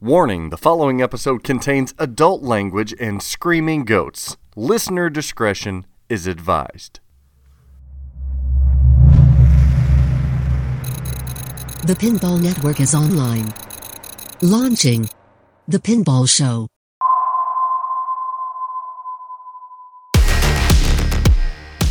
Warning the following episode contains adult language and screaming goats. Listener discretion is advised. The Pinball Network is online. Launching The Pinball Show.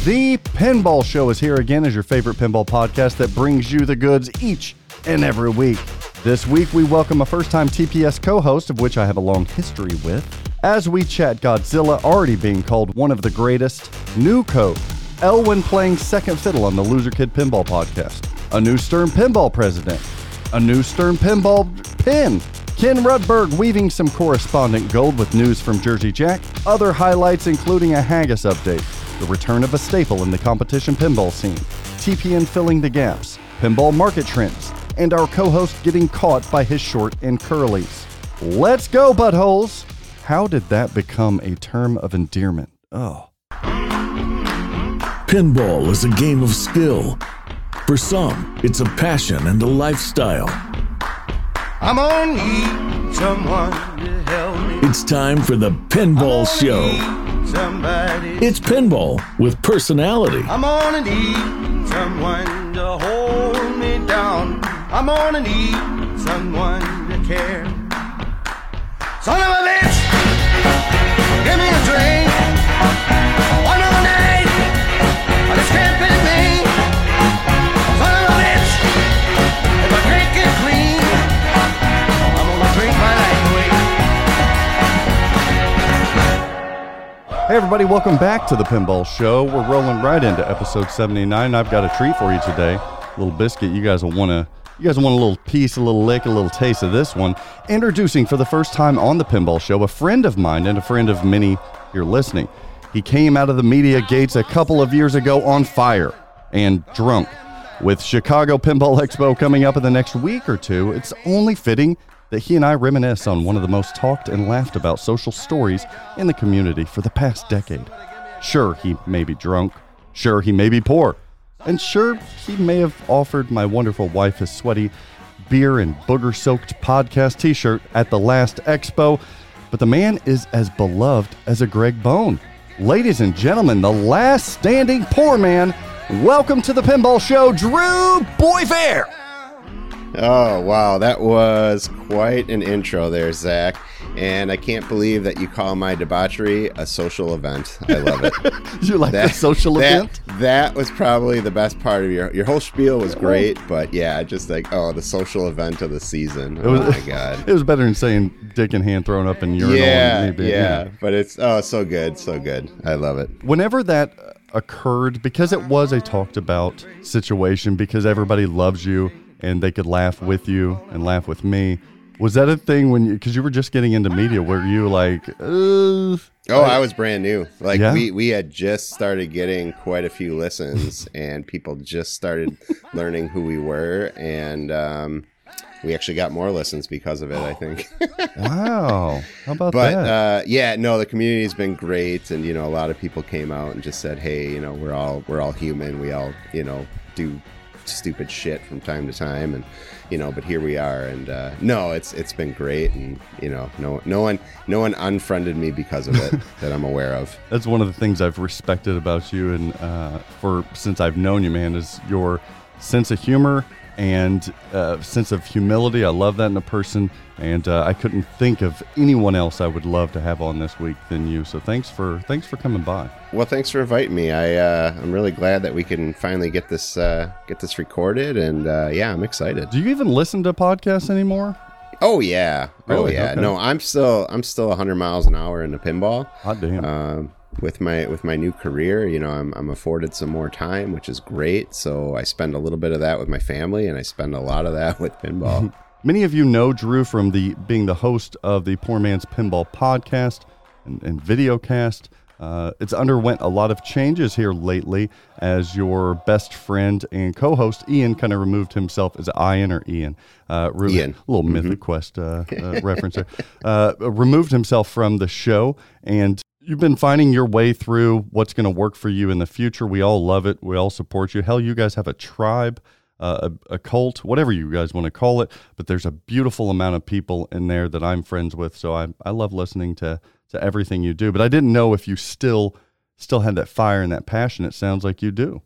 The Pinball Show is here again as your favorite pinball podcast that brings you the goods each and every week. This week, we welcome a first time TPS co host, of which I have a long history with, as we chat Godzilla already being called one of the greatest, new code, Elwin playing second fiddle on the Loserkid Pinball podcast, a new Stern Pinball president, a new Stern Pinball pin, Ken Rudberg weaving some correspondent gold with news from Jersey Jack, other highlights including a haggis update, the return of a staple in the competition pinball scene, TPN filling the gaps, pinball market trends, and our co host getting caught by his short and curlies. Let's go, buttholes! How did that become a term of endearment? Oh. Pinball is a game of skill. For some, it's a passion and a lifestyle. I'm gonna need someone to help me. It's time for the Pinball Show. It's pinball with personality. I'm gonna need someone to hold me down. I'm gonna need someone to care. Son of a bitch, give me a drink. Hey, everybody, welcome back to the Pinball Show. We're rolling right into episode 79. I've got a treat for you today. A Little biscuit, you guys will want to. You guys want a little piece, a little lick, a little taste of this one. Introducing for the first time on the Pinball Show a friend of mine and a friend of many here listening. He came out of the media gates a couple of years ago on fire and drunk. With Chicago Pinball Expo coming up in the next week or two, it's only fitting that he and I reminisce on one of the most talked and laughed about social stories in the community for the past decade. Sure, he may be drunk. Sure, he may be poor. And sure, he may have offered my wonderful wife his sweaty, beer and booger soaked podcast t shirt at the last expo, but the man is as beloved as a Greg Bone. Ladies and gentlemen, the last standing poor man. Welcome to the Pinball Show, Drew Boisvert. Oh, wow. That was quite an intro there, Zach. And I can't believe that you call my debauchery a social event. I love it. You like the social that, event? That was probably the best part of your your whole spiel was oh. great, but yeah, just like oh, the social event of the season. Oh was- my god. It was better than saying dick and hand thrown up in urinal. Yeah, and me being- yeah, but it's oh, so good, so good. I love it. whenever that occurred, because it was a talked about situation, because everybody loves you and they could laugh with you and laugh with me, was that a thing when you, because you were just getting into media, where you like, uh, Oh, I was brand new. Like Yeah? we we had just started getting quite a few listens, and people just started learning who we were, and um, we actually got more listens because of it. I think. wow, how about but that? uh, yeah, no, the community has been great, and you know, a lot of people came out and just said, "Hey, you know, we're all we're all human. We all you know do stupid shit from time to time, and you know, but here we are." And uh, no, it's it's been great, and you know, no no one no one unfriended me because of it that I'm aware of. That's one of the things I've respected about you, and uh, for since I've known you, man, is your sense of humor and uh, sense of humility. I love that in a person, and uh, I couldn't think of anyone else I would love to have on this week than you. So thanks for thanks for coming by. Well, thanks for inviting me. I uh, I'm really glad that we can finally get this uh, get this recorded, and uh, yeah, I'm excited. Do you even listen to podcasts anymore? Oh yeah, oh yeah. Okay. No, I'm still I'm still 100 miles an hour into pinball. Hot damn. Um, with my with my new career, you know, I'm I'm afforded some more time, which is great. So I spend a little bit of that with my family, and I spend a lot of that with pinball. Many of you know Drew from the being the host of the Poor Man's Pinball podcast and, and videocast. Uh, it's underwent a lot of changes here lately as your best friend and co-host Ian kind of removed himself as Ian or Ian. Uh, re- Ian. a little Mythic Quest uh, uh, reference there. Uh, removed himself from the show, and you've been finding your way through what's going to work for you in the future. We all love it. We all support you. Hell, you guys have a tribe uh, a, a cult, whatever you guys want to call it. But there's a beautiful amount of people in there that I'm friends with, so I I love listening to to everything you do. But I didn't know if you still still had that fire and that passion. It sounds like you do.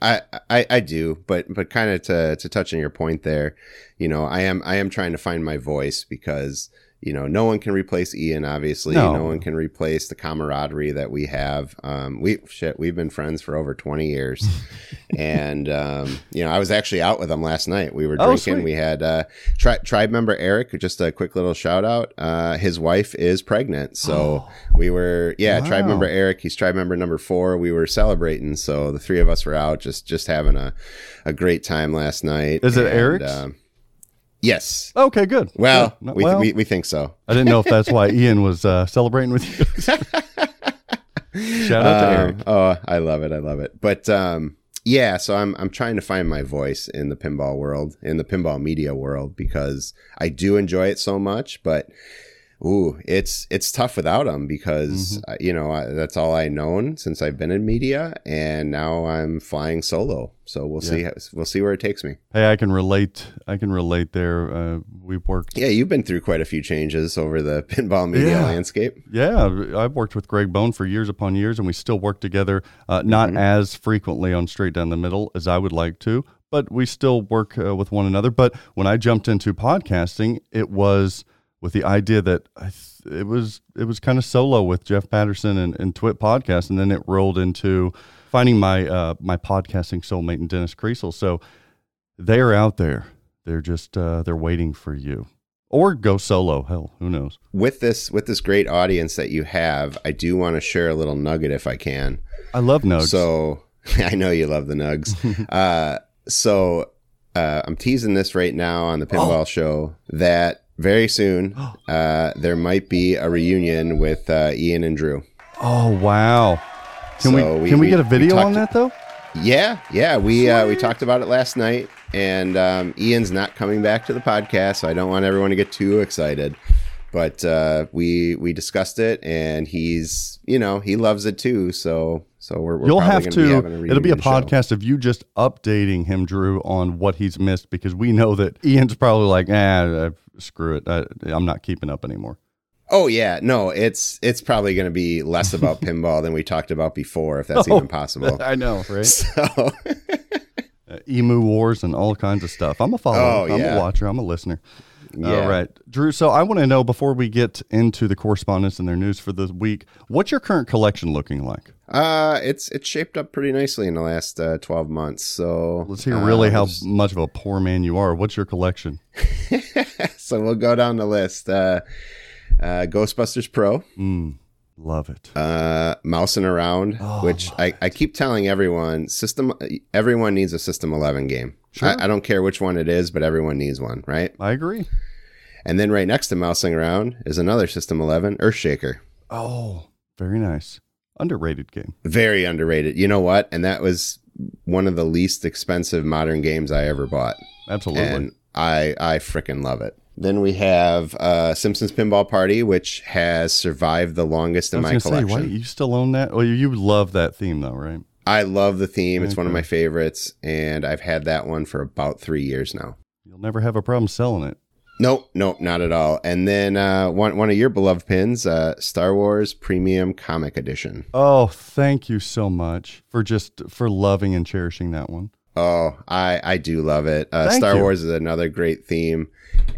I, I, I do, but but kind of to to touch on your point there, you know, I am I am trying to find my voice because you know no one can replace Ian. Obviously, No. no, one can replace the camaraderie that we have. Um, we shit, we've been friends for over twenty years, and um, you know, I was actually out with him last night. We were Oh, drinking. sweet. we had uh, tri- tribe member Eric. Just a quick little shout out. Uh, his wife is pregnant, so we were yeah. Tribe member Eric. He's tribe member number four. We were celebrating, so the three of us were out just just having a a great time last night. Is it Eric? Um, yes. Okay, good. Well. No- we, well, we we think so. I didn't know if that's why Ian was uh, celebrating with you. Shout out to Um, Eric. Oh, I love it. I love it. But um, yeah, so I'm I'm trying to find my voice in the pinball world, in the pinball media world, because I do enjoy it so much. But ooh, it's it's tough without them because Mm-hmm. uh, you know I, that's all I known since I've been in media, and now I'm flying solo. So we'll see. We'll see where it takes me. Hey, I can relate. I can relate there. Uh, we've worked. Yeah, you've been through quite a few changes over the pinball media Yeah. landscape. Yeah, I've worked with Greg Bone for years upon years, and we still work together. Uh, not Mm-hmm. as frequently on Straight Down the Middle as I would like to, but we still work uh, with one another. But when I jumped into podcasting, it was with the idea that I th- it was it was kind of solo with Jeff Patterson and, and Twit Podcast, and then it rolled into finding my uh, my podcasting soulmate and Dennis Creasel. So they're out there. They're just uh, they're waiting for you, or go solo. Hell, who knows? With this with this great audience that you have, I do want to share a little nugget if I can. I love Nugs. So I know you love the nugs. uh, so uh, I'm teasing this right now on the Oh. Pinball Show that very soon uh, there might be a reunion with uh, Ian and Drew. Oh wow! Can So we, we- can we, we- get a video on that though? Yeah, yeah, we uh, we talked about it last night, and um, Ian's not coming back to the podcast, so I don't want everyone to get too excited. But uh, we we discussed it, and he's you know he loves it too. So so we're, we're You'll have gonna. Be a it'll be a show. podcast of you just updating him, Drew, on what he's missed because we know that Ian's probably like, ah, uh, screw it, I, I'm not keeping up anymore. Oh yeah, no, it's it's probably going to be less about pinball than we talked about before, if that's Oh, even possible. I know, right? So Uh, Emu Wars and all kinds of stuff. I'm a follower. Oh, I'm yeah. a watcher. I'm a listener. Yeah. All right, Drew. So I want to know before we get into the correspondence and their news for the week, what's your current collection looking like? uh, it's it's shaped up pretty nicely in the last uh, twelve months. So Let's hear uh, really how just- much of a poor man you are. What's your collection? So we'll go down the list. Uh, uh, Ghostbusters Pro, Mm, love it. uh, Mousin' Around, Oh, which I, I keep telling everyone, system everyone needs a System Eleven game. Sure. I, I don't care which one it is, but everyone needs one, right? I agree. And then right next to Mousin' Around is another System Eleven, Earthshaker. Oh, very nice. Underrated game. Very underrated. You know what? And that was one of the least expensive modern games I ever bought. Absolutely. And I I freaking love it. Then we have uh, Simpsons Pinball Party, which has survived the longest in my gonna say, collection. why you still own that? Well, you love that theme though, right? I love the theme. It's one of my favorites, and I've had that one for about three years now. You'll never have a problem selling it. Nope, nope, not at all. And then uh, one one of your beloved pins, uh, Star Wars Premium Comic Edition. Oh, thank you so much for just for loving and cherishing that one. Oh, I I do love it. Uh, Star you. Wars is another great theme,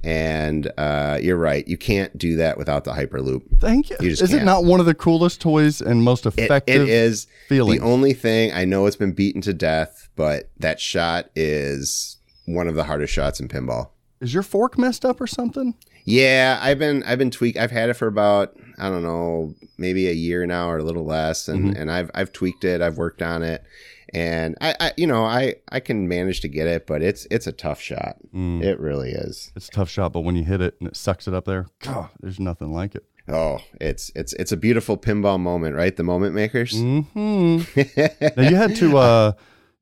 and uh, you're right. You can't do that without the Hyperloop. Thank you. You Is it can't. not one of the coolest toys and most It, effective? it is feelings. the only thing I know it's been beaten to death, but that shot is one of the hardest shots in pinball. Is your fork messed up or something? Yeah, I've been I've been tweak. I've had it for about I don't know maybe a year now or a little less, and Mm-hmm. and I've I've tweaked it. I've worked on it, and I, I you know I I can manage to get it, but it's it's a tough shot. Mm. It really is. It's a tough shot, but when you hit it and it sucks it up there, God, there's nothing like it. Oh, it's it's it's a beautiful pinball moment, right? The moment makers. hmm now you had to uh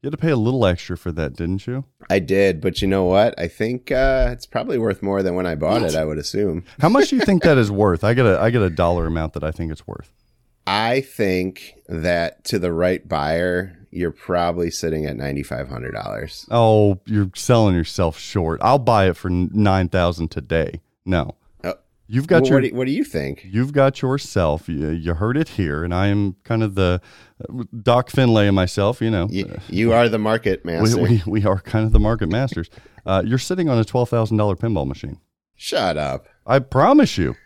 you had to pay a little extra for that, didn't you? I did, but you know what? I think uh, it's probably worth more than when I bought it. I would assume. How much do you think that is worth? I get a I get a dollar amount that I think it's worth. I think that to the right buyer, you're probably sitting at ninety five hundred dollars. Oh, you're selling yourself short. I'll buy it for nine thousand today. No, Oh, you've got Well, your what, do, what do you think? You've got yourself. You, you heard it here, and I am kind of the uh, Doc Finlay and myself. You know, You, you are the market we, master. we, we are kind of the market masters. Uh, you're sitting on a twelve thousand dollar pinball machine. Shut up. I promise you.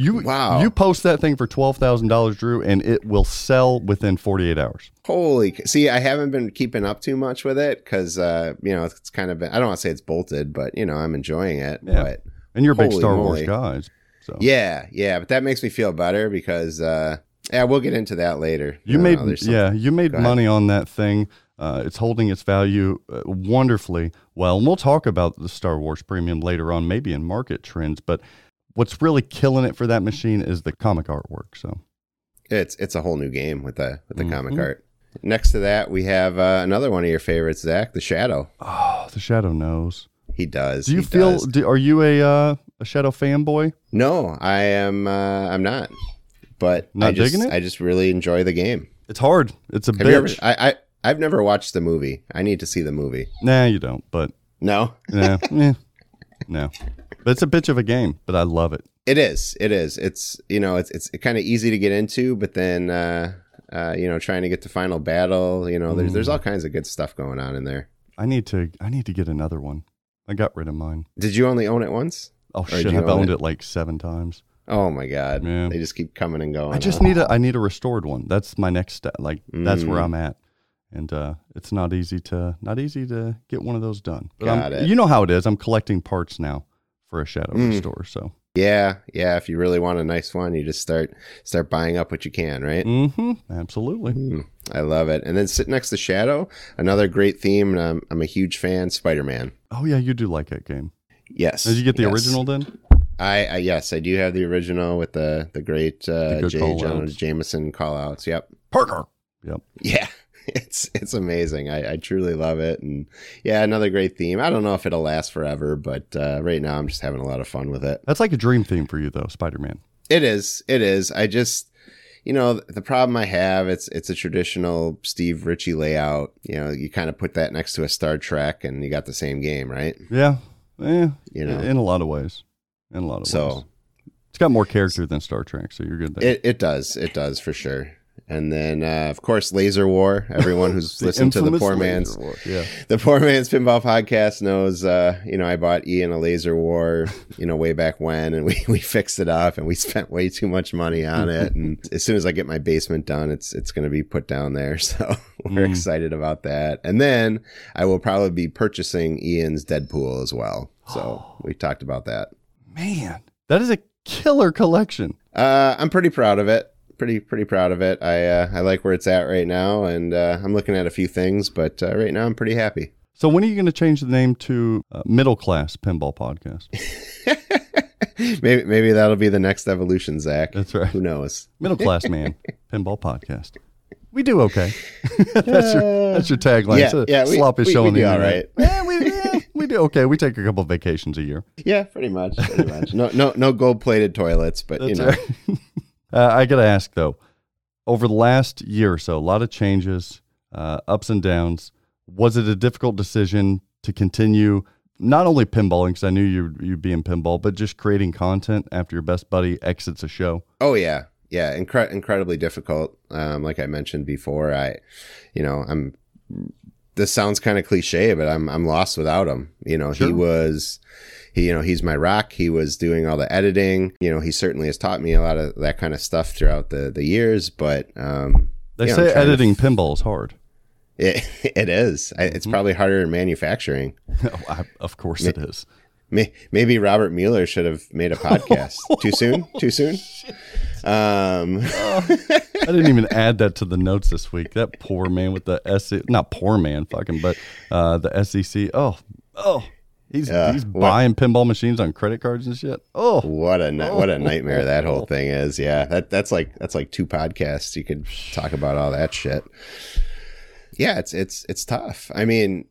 You Wow. You post that thing for twelve thousand dollars, Drew, and it will sell within forty eight hours. Holy! See, I haven't been keeping up too much with it because uh, you know it's kind of been. I don't want to say it's bolted, but you know I'm enjoying it. Yeah. But And you're a big Star moly. Wars guys, so yeah, yeah, but that makes me feel better because uh, yeah, we'll get into that later. You Uh, made yeah, you made money on that thing. Uh, it's holding its value uh, wonderfully well. And we'll talk about the Star Wars Premium later on, maybe in market trends. But what's really killing it for that machine is the comic artwork. So It's it's a whole new game with the with the comic Mhm. art. Next to that, we have uh, another one of your favorites, Zach, the Shadow. oh, the Shadow knows. He does. Do you feel? Do, are you a uh, a Shadow fanboy? No, I am. Uh, I'm not. But Not I just, digging it? I just really enjoy the game. It's hard. It's a Have ever? I, I I've never watched the movie. I need to see the movie. nah, you don't. But No, nah, eh, no. But it's a bitch of a game. But I love it. it is. It is. It's you know it's it's kind of easy to get into, but then uh, uh, you know trying to get to final battle. You know, there's Mm. there's all kinds of good stuff going on in there. I need to. I need to get another one. I got rid of mine. Did you only own it once? Oh shit! I've own owned it? it like seven times. Oh my god, Yeah. they just keep coming and going. I just need a I need a restored one. That's my next step. Like that's where Mm. I'm at, and uh, it's not easy to not easy to get one of those done. But I'm- Got it. You know how it is. I'm collecting parts now for a Shadow Mm. Restore. So Yeah, yeah. If you really want a nice one, you just start start buying up what you can, right? Mm-hmm. absolutely. Mm, I love it. And then sit next to Shadow, another great theme. And I'm, I'm a huge fan. Spider Man. Oh yeah, you do like that game. Yes. Did you get the yes. original then? I, I yes, I do have the original with the the great uh, good J. Jonah Jameson call outs. Yep. Parker. Yep. Yeah. It's it's amazing. I, I truly love it. And yeah, another great theme. I don't know if it'll last forever, but uh, right now I'm just having a lot of fun with it. That's like a dream theme for you though, Spider Man. It is. It is. I just, you know, the problem I have it's it's a traditional Steve Ritchie layout. You know, you kind of put that next to a Star Trek, and you got the same game, right? Yeah. Yeah. You know, in a lot of ways. In a lot of ways. so It's got more character than Star Trek, so you're good there. it it does. It does for sure. And then, uh, of course, Laser War. Everyone who's listened to the Poor Man's War. Yeah. the Poor Man's Pinball Podcast knows. Uh, you know, I bought Ian a Laser War. You know, way back when, and we we fixed it up, and we spent way too much money on it. And as soon as I get my basement done, it's it's going to be put down there. So we're Mm. excited about that. And then I will probably be purchasing Ian's Deadpool as well. So we talked about that. Man, that is a killer collection. Uh, I'm pretty proud of it. Pretty pretty proud of it. I uh, I like where it's at right now, and uh, I'm looking at a few things, but uh, right now I'm pretty happy. So when are you going to change the name to uh, Middle Class Pinball Podcast? maybe maybe that'll be the next evolution, Zach. That's right. Who knows? Middle Class Man Pinball Podcast. We do okay. that's your that's your tagline. Yeah, it's a yeah, we- sloppy we- show we the do all internet. Yeah, we, yeah, we do okay. We take a couple vacations a year. Yeah, pretty much. Pretty much. No no no gold plated toilets, but you know. right. Uh, I got to ask though, over the last year or so, a lot of changes, uh, ups and downs. Was it a difficult decision to continue not only pinballing because I knew you you'd be in pinball, but just creating content after your best buddy exits a show? Oh yeah, yeah, incre- incredibly difficult. Um, like I mentioned before, I, you know, I'm. This sounds kind of cliche, but I'm I'm lost without him. You know, he was, he you know he's my rock. He was doing all the editing. You know, he certainly has taught me a lot of that kind of stuff throughout the the years. But um, They say to editing f- pinball is hard. it it is. I, it's probably harder in manufacturing. Oh, I, of course it is. May- Maybe Robert Mueller should have made a podcast. Too soon? Too soon? Um, I didn't even add that to the notes this week. That poor man with the SEC, not poor man, fucking, but uh, the SEC. Oh, oh, he's Yeah, he's what- buying pinball machines on credit cards and shit. Oh, what a ni- what a nightmare that whole thing is. Yeah, that that's like that's like two podcasts. You could talk about all that shit. Yeah, it's it's it's tough. I mean,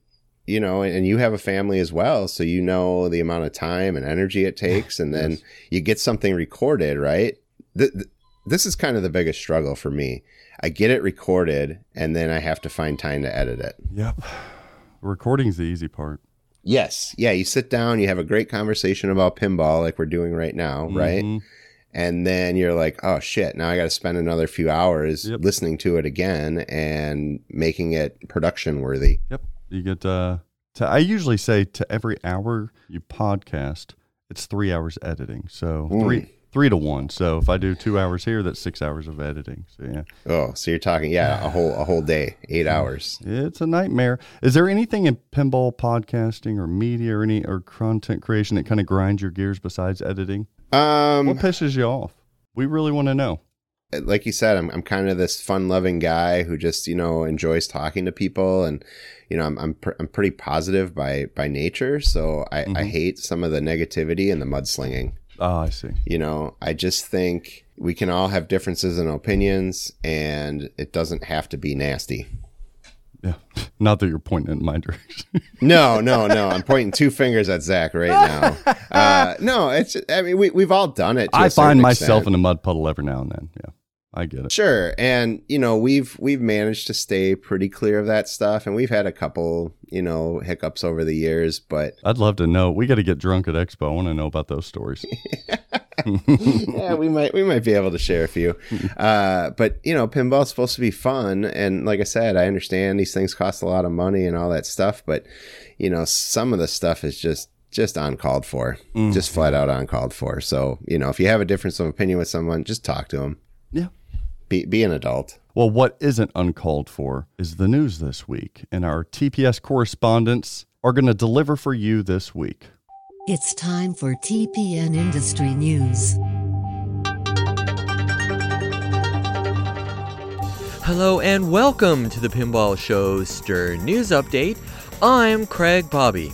you know, and you have a family as well, so you know the amount of time and energy it takes, and then you get something recorded, right? The this is kind of the biggest struggle for me. I get it recorded and then I have to find time to edit it. Yep. Recording's the easy part. Yes. Yeah. You sit down, you have a great conversation about pinball like we're doing right now, right? Mhm. And then you're like, oh shit, now I got to spend another few hours Yep. listening to it again and making it production worthy. Yep. You get uh to I usually say to every hour you podcast, it's three hours editing. So Mm. three three to one. So if I do two hours here, that's six hours of editing. So yeah. Oh, so you're talking, yeah, a whole a whole day, eight hours. It's a nightmare. Is there anything in pinball podcasting or media or any or content creation that kind of grinds your gears besides editing? Um, What pisses you off? We really want to know. like you said, I'm I'm kind of this fun loving guy who just you know enjoys talking to people, and you know I'm I'm pr- I'm pretty positive by by nature, so I I Mhm. hate some of the negativity and the mudslinging. Oh, I see. You know, I just think we can all have differences in opinions, and it doesn't have to be nasty. Yeah. Not that you're pointing in my direction. No, no, no. I'm pointing two fingers at Zach right now. Uh, no, it's. I mean, we we've all done it. I find myself extent. in a mud puddle every now and then. Yeah. I get it. Sure, and you know we've we've managed to stay pretty clear of that stuff, and we've had a couple you know hiccups over the years, but I'd love to know. We got to get drunk at Expo. I want to know about those stories. yeah, we might we might be able to share a few. Uh, but you know, pinball's supposed to be fun, and like I said, I understand these things cost a lot of money and all that stuff, but you know, some of the stuff is just just uncalled for, just flat out uncalled for. So you know, if you have a difference of opinion with someone, just talk to them. Yeah. Be be an adult. Well, what isn't uncalled for is the news this week, and our TPS correspondents are going to deliver for you this week. It's time for TPN Industry News. Hello and welcome to the Pinball Show's Stern News Update. I'm Craig Bobby.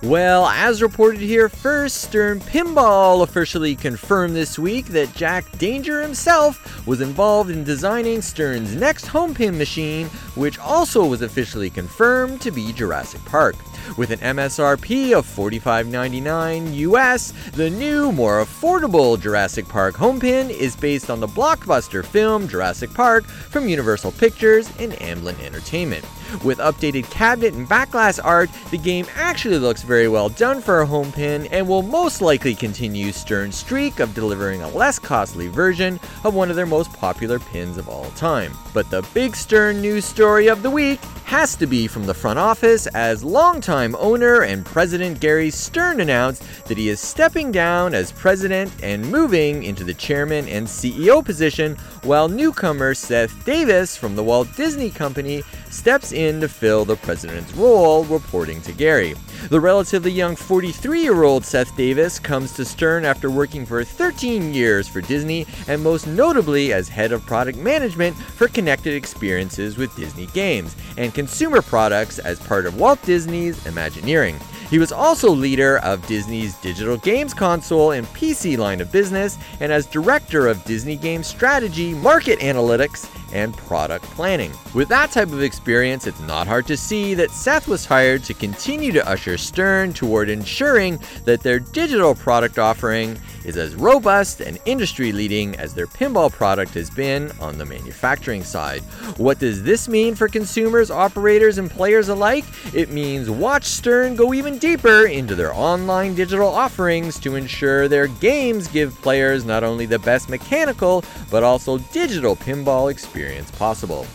Well, as reported here first, Stern Pinball officially confirmed this week that Jack Danger himself was involved in designing Stern's next home pin machine, which also was officially confirmed to be Jurassic Park. With an MSRP of $45.99 US, the new, more affordable Jurassic Park home pin is based on the blockbuster film Jurassic Park from Universal Pictures and Amblin Entertainment. With updated cabinet and backglass art, the game actually looks very well done for a home pin and will most likely continue Stern's streak of delivering a less costly version of one of their most popular pins of all time. But the big Stern news story of the week has to be from the front office as longtime owner and president Gary Stern announced that he is stepping down as president and moving into the chairman and CEO position while newcomer Seth Davis from the Walt Disney Company steps in to fill the president's role, reporting to Gary. The relatively young 43 year old Seth Davis comes to Stern after working for 13 years for Disney and most notably as head of product management for connected experiences with Disney games and consumer products as part of Walt Disney's Imagineering. He was also leader of Disney's digital games console and PC line of business and as director of Disney Game Strategy, Market Analytics, and Product Planning. With that type of experience, it's not hard to see that Seth was hired to continue to usher Stern toward ensuring that their digital product offering is as robust and industry leading as their pinball product has been on the manufacturing side. What does this mean for consumers, operators, and players alike? It means watch Stern go even deeper into their online digital offerings to ensure their games give players not only the best mechanical, but also digital pinball experience possible.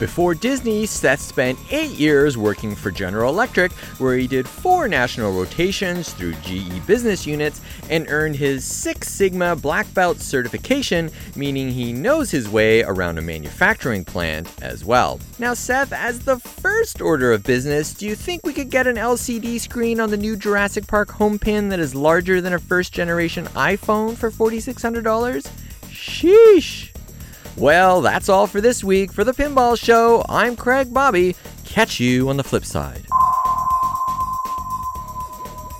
Before Disney, Seth spent eight years working for General Electric, where he did four national rotations through GE business units and earned his Six Sigma Black Belt certification, meaning he knows his way around a manufacturing plant as well. Now, Seth, as the first order of business, do you think we could get an LCD screen on the new Jurassic Park home pin that is larger than a first generation iPhone for $4,600? Sheesh! Well, that's all for this week for the Pinball Show. I'm Craig Bobby. Catch you on the flip side.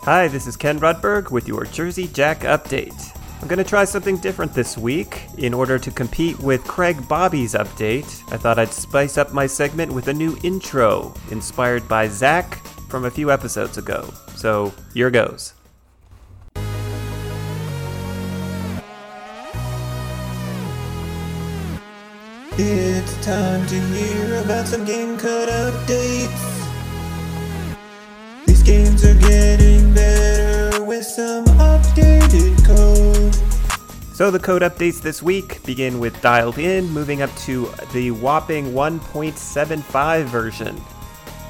Hi, this is Ken Rudberg with your Jersey Jack update. I'm going to try something different this week. In order to compete with Craig Bobby's update, I thought I'd spice up my segment with a new intro inspired by Zach from a few episodes ago. So, here goes. It's time to hear about some game code updates. These games are getting better with some updated code. So the code updates this week begin with Dialed In, moving up to the whopping 1.75 version.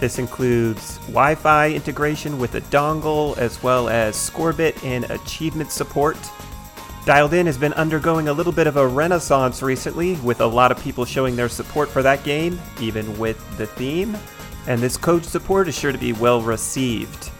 This includes Wi Fi integration with a dongle, as well as Scorbit and achievement support. Dialed In has been undergoing a little bit of a renaissance recently, with a lot of people showing their support for that game, even with the theme. And this code support is sure to be well received.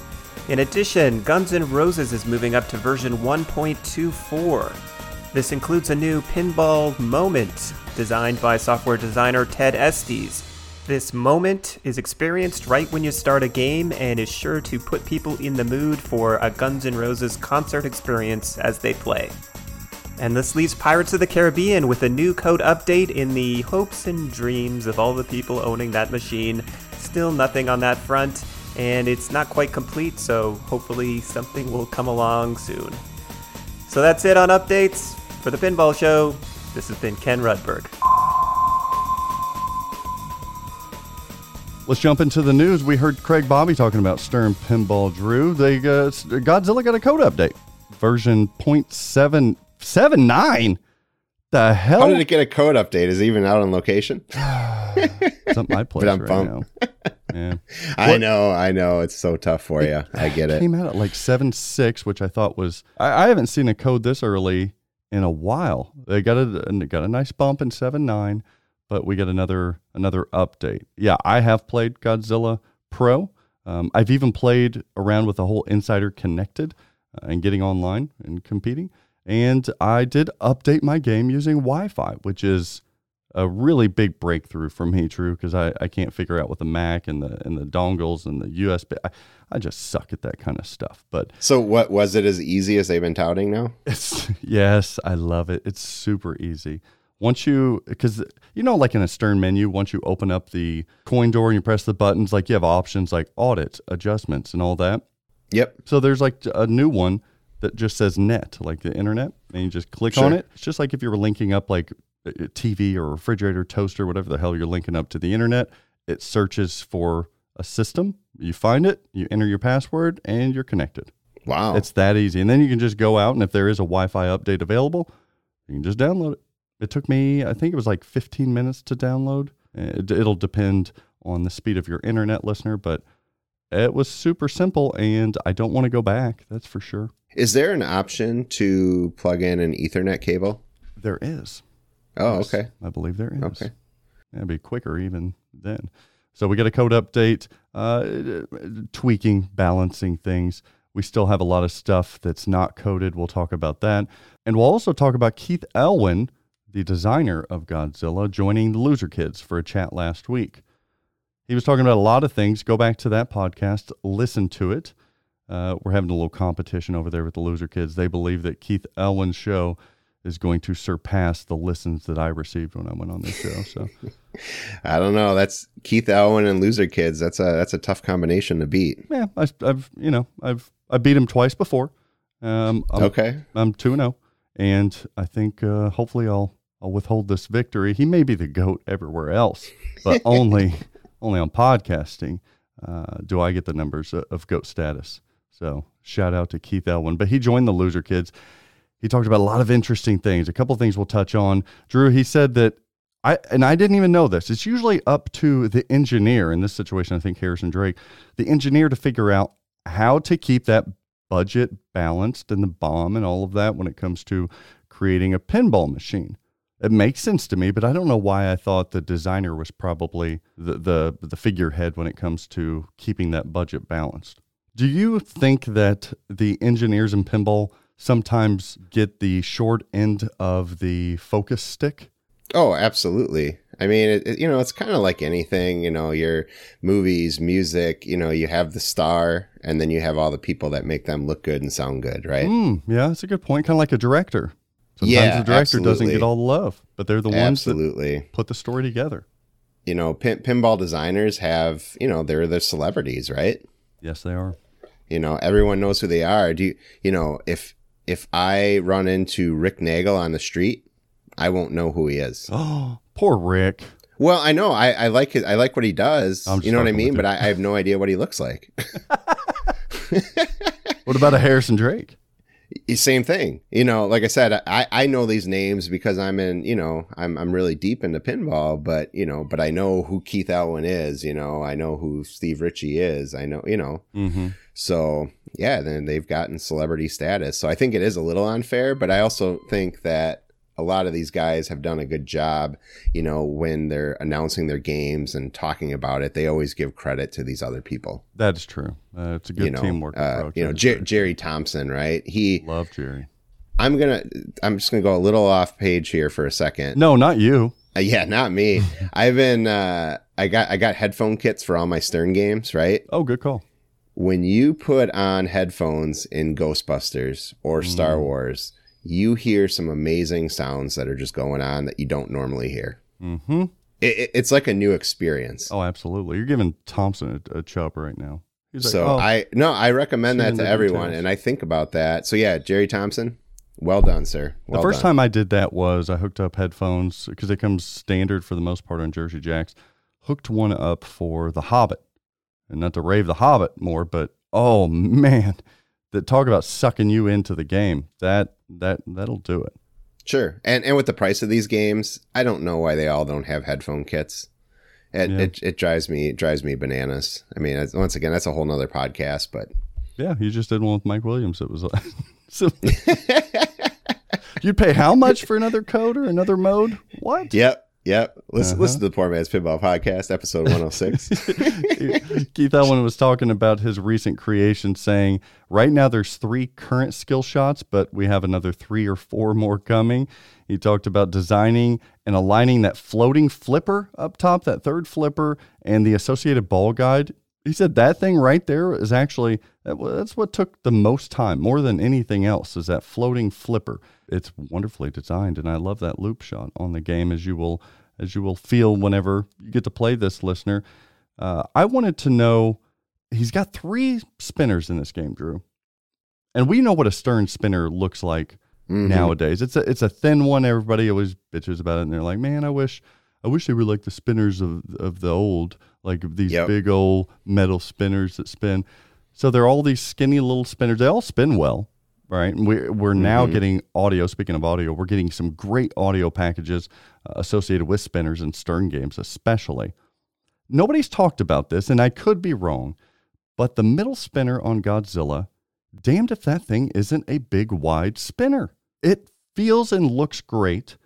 In addition, Guns N' Roses is moving up to version 1.24. This includes a new pinball moment designed by software designer Ted Estes. This moment is experienced right when you start a game and is sure to put people in the mood for a Guns N' Roses concert experience as they play. And this leaves Pirates of the Caribbean with a new code update in the hopes and dreams of all the people owning that machine. Still nothing on that front, and it's not quite complete, so hopefully something will come along soon. So that's it on updates. For the Pinball Show, this has been Ken Rudberg. Let's jump into the news. We heard Craig Bobby talking about Stern Pinball Drew. They uh, Godzilla got a code update, version .779. The hell? How did it get a code update? Is it even out on location? It's up my place But I'm right bummed. now. Yeah. I know, I know. It's so tough for you. I get it. Came out at like seven six, which I thought was. I, I haven't seen a code this early in a while. They got a got a nice bump in seven nine, but we got another another update. Yeah, I have played Godzilla Pro. Um, I've even played around with the whole Insider Connected uh, and getting online and competing. And I did update my game using Wi-Fi, which is a really big breakthrough for me, True, because I, I can't figure out with the Mac and the and the dongles and the USB. I, I just suck at that kind of stuff. But So, what was it as easy as they've been touting now? it's yes, I love it. It's super easy. Once you, because you know, like in a Stern menu, once you open up the coin door and you press the buttons, like you have options like audit, adjustments, and all that. Yep. So there's like a new one that just says net, like the internet, and you just click on it. It's just like if you were linking up like a a TV or refrigerator, toaster, whatever the hell you're linking up to the internet. It searches for a system. You find it, you enter your password, and you're connected. Wow. It's that easy. And then you can just go out, and if there is a Wi Fi update available, you can just download it. It took me, I think it was like 15 minutes to download. It, it'll depend on the speed of your internet listener, but it was super simple, and I don't want to go back. That's for sure. Is there an option to plug in an Ethernet cable? There is. Oh, Yes, okay. I believe there is. Okay. It'd be quicker even then. So we get a code update, uh, tweaking, balancing things. We still have a lot of stuff that's not coded. We'll talk about that. And we'll also talk about Keith Elwin, the designer of Godzilla, joining the Loserkids for a chat last week. He was talking about a lot of things. Go back to that podcast, listen to it. Uh, we're having a little competition over there with the Loserkids. They believe that Keith Elwin's show is going to surpass the listens that I received when I went on this show. So I don't know. That's Keith Elwin and Loserkids. That's a that's a tough combination to beat. yeah, I, I've you know I've I beat him twice before. Um, I'm, Okay. I'm two zero, and I think uh, hopefully I'll I'll withhold this victory. He may be the goat everywhere else, but only only on podcasting uh, do I get the numbers of goat status. So shout out to Keith Elwin, but he joined the Loserkids. He talked about a lot of interesting things. A couple things we'll touch on. Drew, he said that I and I didn't even know this. It's usually up to the engineer in this situation. I think Harrison Drake, the engineer, to figure out how to keep that budget balanced and the bomb and all of that when it comes to creating a pinball machine. It makes sense to me, but I don't know why I thought the designer was probably the the, the figurehead when it comes to keeping that budget balanced. Do you think that the engineers in pinball sometimes get the short end of the focus stick? Oh, absolutely. I mean, it, it- you know, it's kind of like anything. You know, your movies, music. You know, you have the star, and then you have all the people that make them look good and sound good, right? Mm, yeah, that's a good point. Kind of like a director. Sometimes Yeah, the director doesn't get all the love, but they're the ones that Absolutely. put the story together. You know, pin, pinball designers have. You know, they're the celebrities, right? Yes, they are. You know, everyone knows who they are. Do you? You know, if if I run into Rick Nagel on the street, I won't know who he is. Oh, Poor Rick. Well, I know. I, I like his, I like what he does. You know what I mean? But. I, I have no idea what he looks like. What about a Harrison Drake? Same thing. You know, like I said, I, I know these names because I'm in, you know, I'm I'm really deep into pinball, but you know, but I know who Keith Elwin is, you know, I know who Steve Ritchie is. I know, you know. Mm-hmm. So yeah, then they've gotten celebrity status. So I think it is a little unfair, but I also think that a lot of these guys have done a good job, you know, when they're announcing their games and talking about it, they always give credit to these other people. That is true. Uh, it's a good you know, teamwork uh, approach. you know, Jer- Jerry Thompson, right? He love Jerry. I'm gonna. I'm just gonna go a little off page here for a second. No, not you. Uh, yeah, not me. I've been. Uh, I got. I got headphone kits for all my Stern games. Right. Oh, good call. When you put on headphones in Ghostbusters or Star Mm. Wars, you hear some amazing sounds that are just going on that you don't normally hear. Mm-hmm. It, it- it's like a new experience. Oh, absolutely. You're giving Thompson a, a chub right now. He's like, so oh, I no, I recommend that to everyone, details. and I think about that. So yeah, Jerry Thompson, well done, sir. the first done. time I did that was I hooked up headphones because it comes standard for the most part on Jersey Jacks. Hooked one up for The Hobbit, and not to rave The Hobbit more, but oh man, that talk about sucking you into the game. That that that'll do it. Sure, and and with the price of these games, I don't know why they all don't have headphone kits. It Yeah. it, it drives me it drives me bananas. I mean, once again, that's a whole nother podcast. But Yeah, you just did one with Mike Williams. It was like, so, you'd pay how much for another code or another mode? What? yep, yep. Listen Uh-huh. listen to the Poor Man's Pinball Podcast, episode one hundred six. Keith Elwin was talking about his recent creation, saying, Right now there's three current skill shots, but we have another three or four more coming. He talked about designing and aligning that floating flipper up top, that third flipper, and the associated ball guide. He said that thing right there is actually that's what took the most time, more than anything else, is that floating flipper. It's wonderfully designed, and I love that loop shot on the game, as you will as you will feel whenever you get to play this, listener. Uh, I wanted to know he's got three spinners in this game, Drew, and we know what a stern spinner looks like Mhm. nowadays. It's a it's a thin one. Everybody always bitches about it, and they're like, "Man, I wish I wish they were like the spinners of of the old, like these Yep. big old metal spinners that spin." So they're all these skinny little spinners. They all spin well, right? And we we're now Mhm. getting audio. Speaking of audio, we're getting some great audio packages uh, associated with spinners and stern games, especially. Nobody's talked about this, and I could be wrong, but the middle spinner on Godzilla, damned if that thing isn't a big wide spinner. It feels and looks great,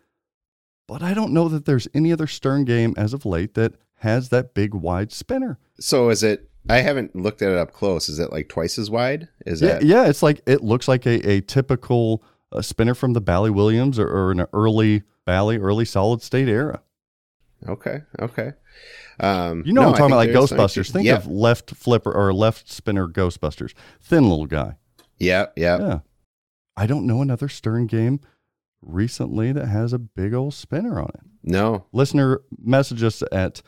but I don't know that there's any other stern game as of late that has that big wide spinner. So is it? I haven't looked at it up close. Is it like twice as wide? Is Yeah, that? yeah, it's like it looks like a, a typical uh, spinner from the Bally Williams or, or an early Bally, early solid state era. Okay. Okay. Um, You know no, what I'm talking about, like Ghostbusters. Think yeah, of left flipper or left spinner Ghostbusters. Thin little guy. Yeah. Yeah. Yeah. I don't know another Stern game recently that has a big old spinner on it. No. Listener, message us at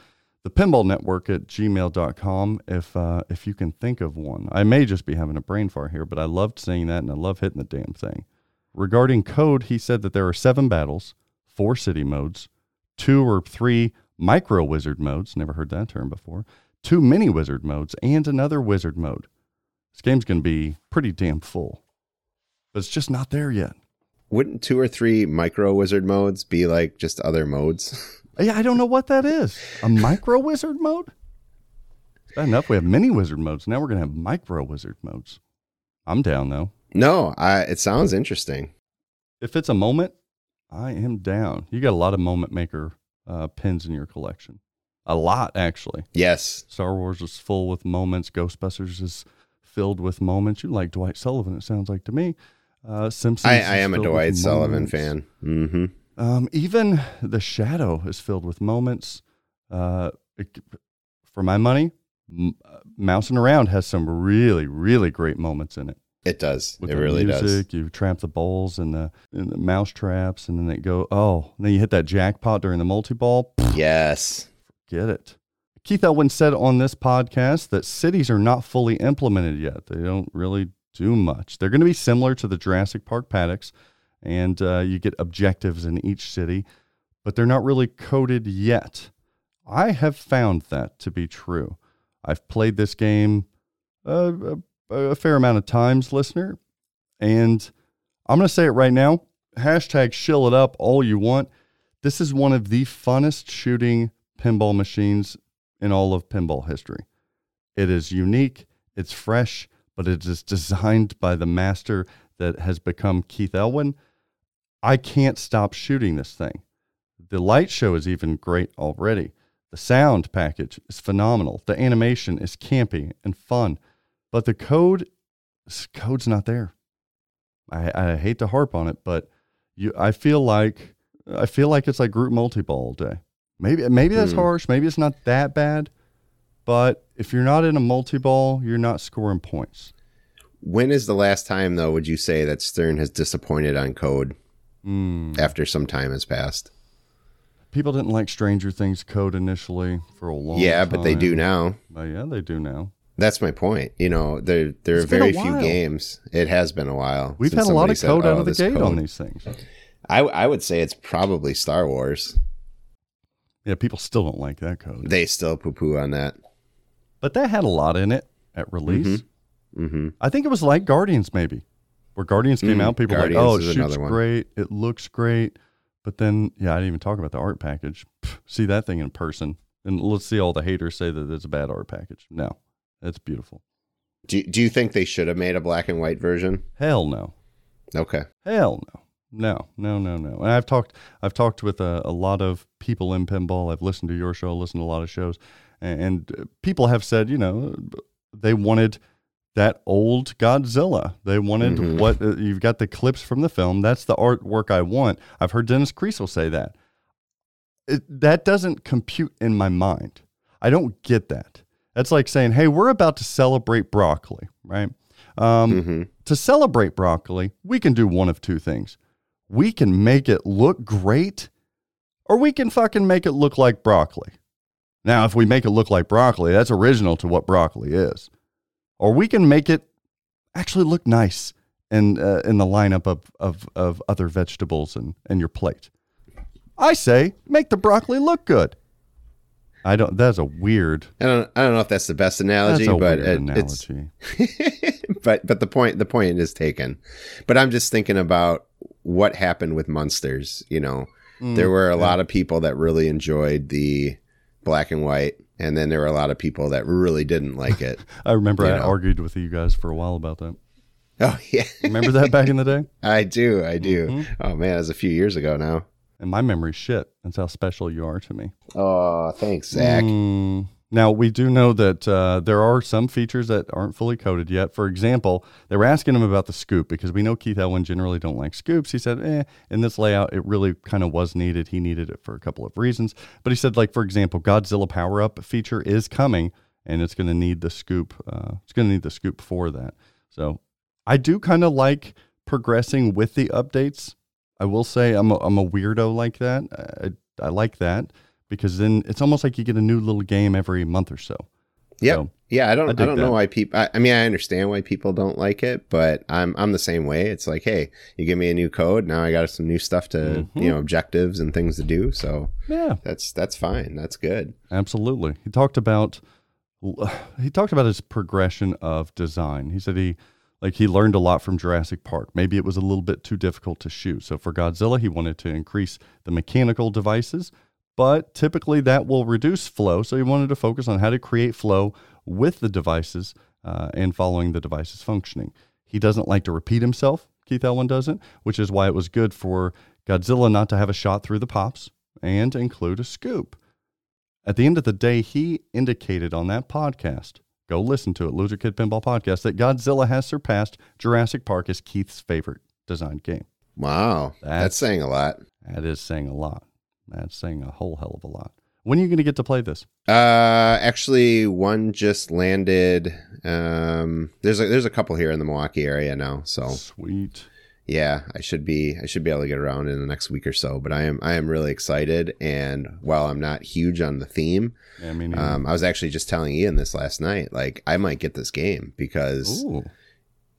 the pinball network at gmail.com if, uh, if you can think of one. I may just be having a brain fart here, but I loved seeing that and I love hitting the damn thing. Regarding code, he said that there are seven battles, four city modes, two or three micro wizard modes, never heard that term before, two mini wizard modes, and another wizard mode. This game's going to be pretty damn full, but it's just not there yet. Wouldn't two or three micro wizard modes be like just other modes? Yeah, I don't know what that is. A micro wizard mode? Bad enough we have mini wizard modes. Now we're going to have micro wizard modes. I'm down though. no. I. It sounds interesting. If it's a moment, I am down. You got a lot of moment maker uh, pins in your collection. A lot, actually. Yes. Star Wars is full with moments. Ghostbusters is filled with moments. You like Dwight Sullivan, it sounds like to me. Uh, Simpsons. I, I am a Dwight Sullivan moments. fan. Mm-hmm. Um, even The Shadow is filled with moments. Uh, it- for my money, M- uh, Mousin' Around has some really, really great moments in it. It does. With it really music, does. you trap the balls and the, and the mouse traps, and then they go, oh, and then you hit that jackpot during the multi ball. Yes. Forget it. Keith Elwin said on this podcast that cities are not fully implemented yet. They don't really do much. They're going to be similar to the Jurassic Park paddocks, and uh, you get objectives in each city. but they're not really coded yet. I have found that to be true. I've played this game a, a, a fair amount of times, listener, and I'm going to say it right now. Hashtag shill it up all you want. This is one of the funnest shooting pinball machines in all of pinball history. It is unique, it's fresh, but it is designed by the master that has become Keith Elwin. I can't stop shooting this thing. The light show is even great already. The sound package is phenomenal. The animation is campy and fun, but the code, code's not there. I, I hate to harp on it, but you, I feel like, I feel like it's like group multi-ball all day. Maybe, maybe that's Hmm. harsh. Maybe it's not that bad, but if you're not in a multi-ball, you're not scoring points. When is the last time, though, would you say that Stern has disappointed on code Mm. after some time has passed? People didn't like Stranger Things code initially for a long yeah, time. but they do now. But yeah, they do now. That's my point. You know, there there It's are very few games. It has been a while. We've had a lot of said, code out "Oh, of the gate on these things. I I would say it's probably Star Wars. Yeah, people still don't like that code. They still poo poo on that. But that had a lot in it at release. Mm-hmm. I think it was like Guardians, maybe, where Guardians came Mm, out. People were like, oh, it shoots great, it looks great, but then yeah, I didn't even talk about the art package. Pff, see that thing in person, and let's see all the haters say that it's a bad art package. No, it's beautiful. Do Do you think they should have made a black and white version? Hell no. Okay. Hell no. No, no, no, no. And I've talked I've talked with a, a lot of people in pinball. I've listened to your show, listened to a lot of shows, and, and uh, people have said, you know, they wanted that old Godzilla. They wanted Mhm. what uh, you've got the clips from the film. That's the artwork I want. I've heard Dennis Creasel say that. It, that doesn't compute in my mind. I don't get that. That's like saying, "Hey, we're about to celebrate broccoli, right?" Um, hmm to celebrate broccoli, we can do one of two things. We can make it look great, or we can fucking make it look like broccoli. Now, if we make it look like broccoli, that's original to what broccoli is. Or we can make it actually look nice in, uh, in the lineup of, of, of other vegetables and, and your plate. I say, make the broccoli look good. I don't, that's a weird, I don't I don't know if that's the best analogy, that's a but weird it, it's analogy. but but the point the point is taken. But I'm just thinking about what happened with Munsters. You know, Mm, there were a lot of people that really enjoyed the black and white, and then there were a lot of people that really didn't like it. I remember you I know. argued with you guys for a while about that. oh yeah, Remember that back in the day? I do, I do. Mm-hmm. Oh man, it was a few years ago now. And my memory's shit. That's how special you are to me. Oh, thanks, Zach. Mm. Now, we do know that uh, there are some features that aren't fully coded yet. For example, they were asking him about the scoop because we know Keith Elwin generally don't like scoops. He said, eh, in this layout, it really kind of was needed. He needed it for a couple of reasons. But he said, like, for example, Godzilla Power Up feature is coming and it's going to need the scoop. Uh, it's going to need the scoop for that. So I do kind of like progressing with the updates. I will say I'm a, I'm a weirdo like that. I, I like that because then it's almost like you get a new little game every month or so. Yep. So, yeah, I I don't. I, dig don't that. know why people. I, I mean, I understand why people don't like it, but I'm I'm the same way. It's like, hey, you give me a new code, now I got some new stuff to Mhm. you know objectives and things to do. So yeah, that's that's fine. That's good. absolutely. He talked about he talked about his progression of design. He said he like he learned a lot from Jurassic Park. Maybe it was a little bit too difficult to shoot. So for Godzilla, he wanted to increase the mechanical devices, but typically that will reduce flow. So he wanted to focus on how to create flow with the devices uh, and following the devices functioning. He doesn't like to repeat himself. Keith Elwin doesn't, which is why it was good for Godzilla not to have a shot through the pops and include a scoop. At the end of the day, he indicated on that podcast, go listen to it, Loserkid Pinball Podcast, that Godzilla has surpassed Jurassic Park as Keith's favorite designed game. Wow, that's, That's- saying a lot. That is saying a lot. That's saying a whole hell of a lot. When are you going to get to play this? Uh, actually, one just landed. Um, there's a there's a couple here in the Milwaukee area now. So Sweet. yeah, I should be I should be able to get around in the next week or so. But I am I am really excited. And while I'm not huge on the theme, Yeah, I mean, um, I was actually just telling Ian this last night. Like I might get this game because ooh,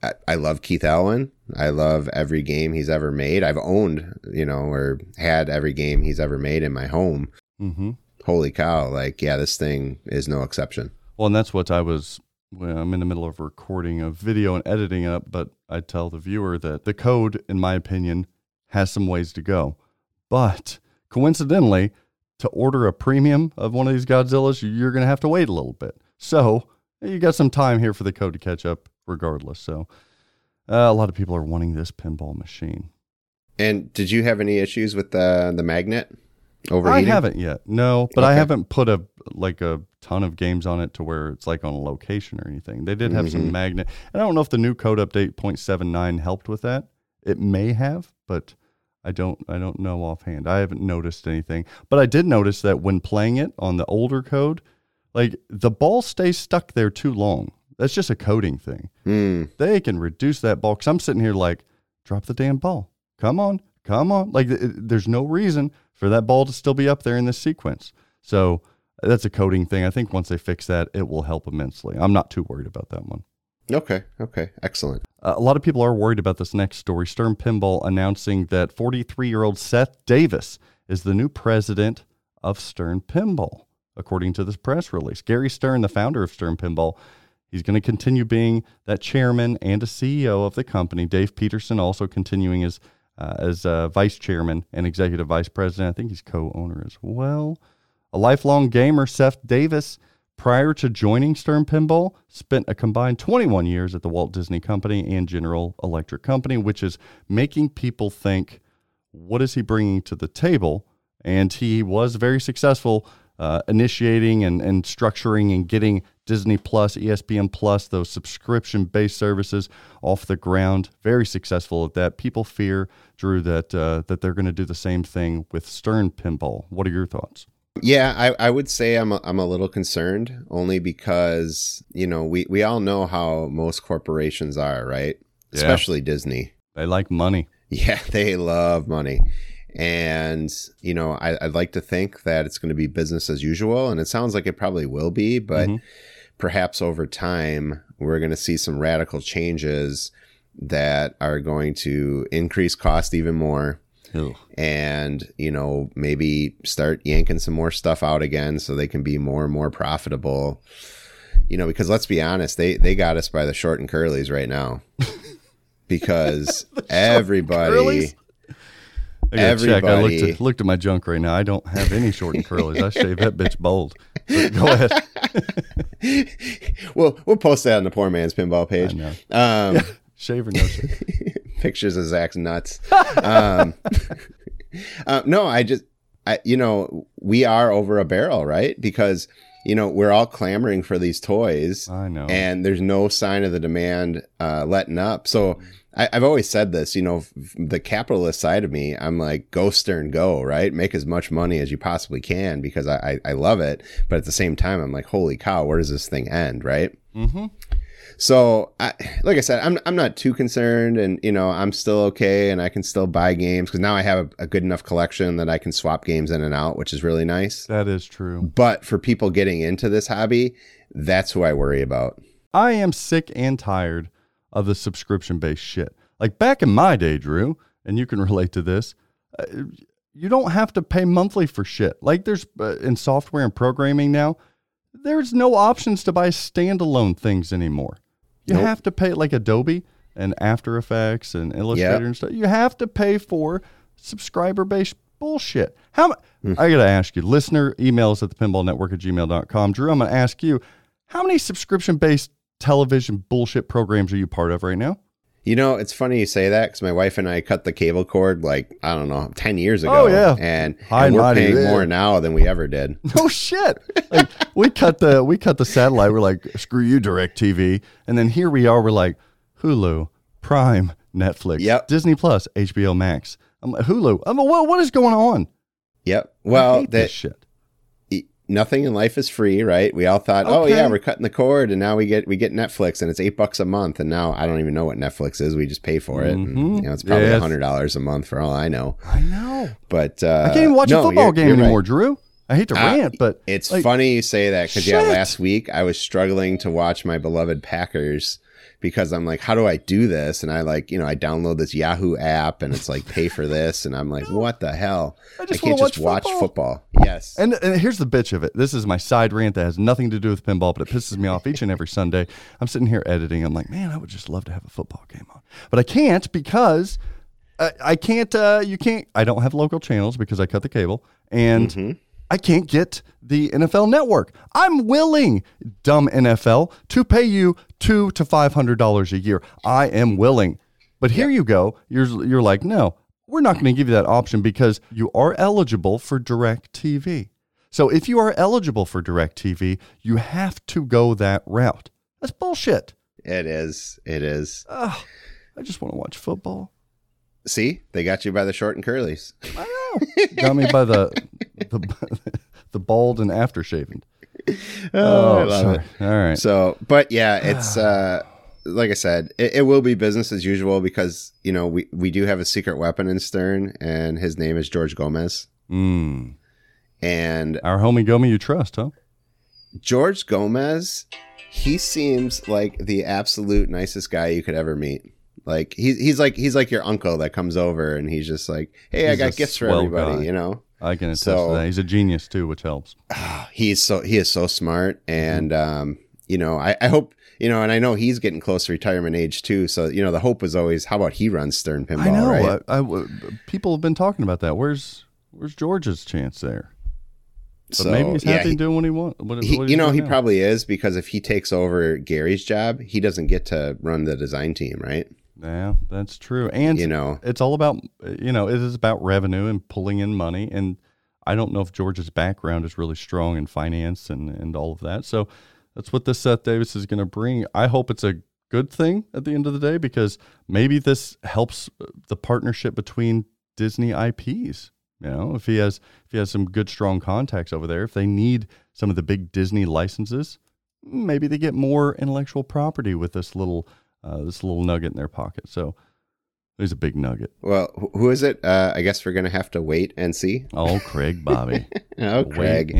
I, love Keith Elwin. I love every game he's ever made. I've owned, you know, or had every game he's ever made in my home. Mm-hmm. Holy cow! Like, yeah, this thing is no exception. Well, and that's what I was. Well, I'm in the middle of recording a video and editing it up, but I tell the viewer that the code, in my opinion, has some ways to go. But coincidentally, to order a premium of one of these Godzillas, you're going to have to wait a little bit. So you got some time here for the code to catch up, regardless. So uh, a lot of people are wanting this pinball machine. And did you have any issues with the the magnet overheating? I haven't yet. No, but I haven't put a like a ton of games on it to where it's like on a location or anything. They did have Mhm. some magnet. And I don't know if the new code update 0.79 helped with that. It may have, but I don't I don't know offhand. I haven't noticed anything. But I did notice that when playing it on the older code, like the ball stays stuck there too long. That's just a coding thing. Hmm. They can reduce that ball cuz I'm sitting here like drop the damn ball. Come on. Come on. Like th- there's no reason for that ball to still be up there in this sequence. So that's a coding thing. I think once they fix that, it will help immensely. I'm not too worried about that one. Okay. Okay. Excellent. Uh, a lot of people are worried about this next story. Stern Pinball announcing that 43 year old Seth Davis is the new president of Stern Pinball, according to this press release. Gary Stern, the founder of Stern Pinball, he's going to continue being that chairman and a CEO of the company. Dave Peterson also continuing as uh, as uh, vice chairman and executive vice president. I think he's co-owner as well. A lifelong gamer, Seth Davis, prior to joining Stern Pinball, spent a combined 21 years at the Walt Disney Company and General Electric Company, which is making people think, what is he bringing to the table? And he was very successful uh, initiating and, and structuring and getting Disney Plus, ESPN Plus, those subscription based services off the ground. Very successful at that. People fear, Drew, that uh, that they're going to do the same thing with Stern Pinball. What are your thoughts? Yeah, I, I would say I'm a, I'm a little concerned only because, you know, we, we all know how most corporations are, right? Yeah. Especially Disney. They like money. Yeah, they love money. And, you know, I, I'd like to think that it's going to be business as usual. And it sounds like it probably will be, but Mhm. Perhaps over time, we're going to see some radical changes that are going to increase cost even more Ugh. and you know maybe start yanking some more stuff out again so they can be more and more profitable you know because let's be honest they they got us by the short and curlies right now because everybody? I gotta check. I looked at, looked at my junk right now. I don't have any short and curlies. I shave that bitch bald. But go ahead. we'll we'll post that on the poor man's pinball page um Shave or no shave. pictures of Zach's nuts. Um, uh, no, I just, I, you know, we are over a barrel, right? Because, you know, we're all clamoring for these toys I know. and there's no sign of the demand uh, letting up. So I, I've always said this, you know, the capitalist side of me, I'm like, go stern, go, right? Make as much money as you possibly can because I, I, I love it. But at the same time, I'm like, holy cow, where does this thing end, right? mm-hmm. So, I, like I said, I'm I'm not too concerned, and you know, I'm still okay, and I can still buy games because now I have a, a good enough collection that I can swap games in and out, which is really nice. That is true. But for people getting into this hobby, that's who I worry about. I am sick and tired of the subscription based shit. Like back in my day, Drew, and you can relate to this. Uh, you don't have to pay monthly for shit. Like there's uh, in software and programming now, there's no options to buy standalone things anymore. You Nope. have to pay like Adobe and After Effects and Illustrator and stuff. You have to pay for subscriber based bullshit. How mu- I gotta ask you, listener, emails at the pinball network at gmail.com. Drew, I'm gonna ask you, how many subscription based television bullshit programs are you part of right now? You know, it's funny you say that because my wife and I cut the cable cord like I don't know ten years ago. Oh, yeah. and, and we're paying yeah. more now than we ever did. No shit. Like we cut the we cut the satellite. We're like, screw you, Direct TV. And then here we are. We're like, Hulu, Prime, Netflix, Yep. Disney Plus, HBO Max. I'm like, Hulu. I'm like, what what is going on? Yep. Well, that this shit. Nothing in life is free, right? We all thought, oh yeah, we're cutting the cord, and now we get we get Netflix, and it's eight bucks a month, and now I don't even know what Netflix is. We just pay for it. And, Mhm. you know, it's probably a Yes. hundred dollars a month for all I know. I know. But uh, I can't even watch no, a football you're- game you're anymore, right. Drew. I hate to Uh, rant, but It's like, funny you say that because yeah, last week I was struggling to watch my beloved Packers because I'm like, how do I do this? And I like, you know, I download this Yahoo app and it's like pay for this, and I'm like, what the hell? I I, can't wanna just watch watch football. football. Yes. And, and here's the bitch of it. This is my side rant that has nothing to do with pinball, but it pisses me off each and every Sunday. I'm sitting here editing. I'm like, man, I would just love to have a football game on, but I can't because I, I can't. Uh, you can't. I don't have local channels because I cut the cable, and I can't get the NFL Network. I'm willing, dumb NFL, to pay you two to five hundred dollars a year. I am willing, but here you go. You're you're like, no, we're not going to give you that option because you are eligible for Direct TV. So if you are eligible for Direct TV, you have to go that route. That's bullshit. it is. It is. Ugh, I just want to watch football. See, they got you by the short and curlies. Got me by the the the bald and aftershaven. Oh, I love sorry. it. All right. So, but yeah, it's uh, like I said, it, it will be business as usual because you know we we do have a secret weapon in Stern, and his name is George Gomez, Mm. and Our homie Gomi you trust, huh? George Gomez, he seems like the absolute nicest guy you could ever meet. Like he's he's like he's like your uncle that comes over and he's just like, hey, I He's a got gifts for everybody, guy. you know. I can attest So- to that. He's a genius too, which helps. he's so he is so smart and um you know I, I hope you know and i know he's getting close to retirement age too so you know the hope was always how about he runs stern pinball I know. right I, I- people have been talking about that. Where's Where's George's chance there? But so maybe he's yeah, happy he- doing what he wants. What, he, what you know he now. probably is because if he takes over gary's job he doesn't get to run the design team right Yeah, that's true. And you know. it's all about you know it is about revenue and pulling in money. And i don't know if george's background is really strong in finance and and all of that. So that's what this seth davis is going to bring. I hope it's a good thing at the end of the day because maybe this helps uh, the partnership between disney ips you know if he has if he has some good strong contacts over there. If they need some of the big disney licenses maybe they get more intellectual property with this little uh, this little nugget in their pocket so there's a big nugget. well who is it uh i guess we're gonna have to wait and see Oh, Craig Bobby. oh craig.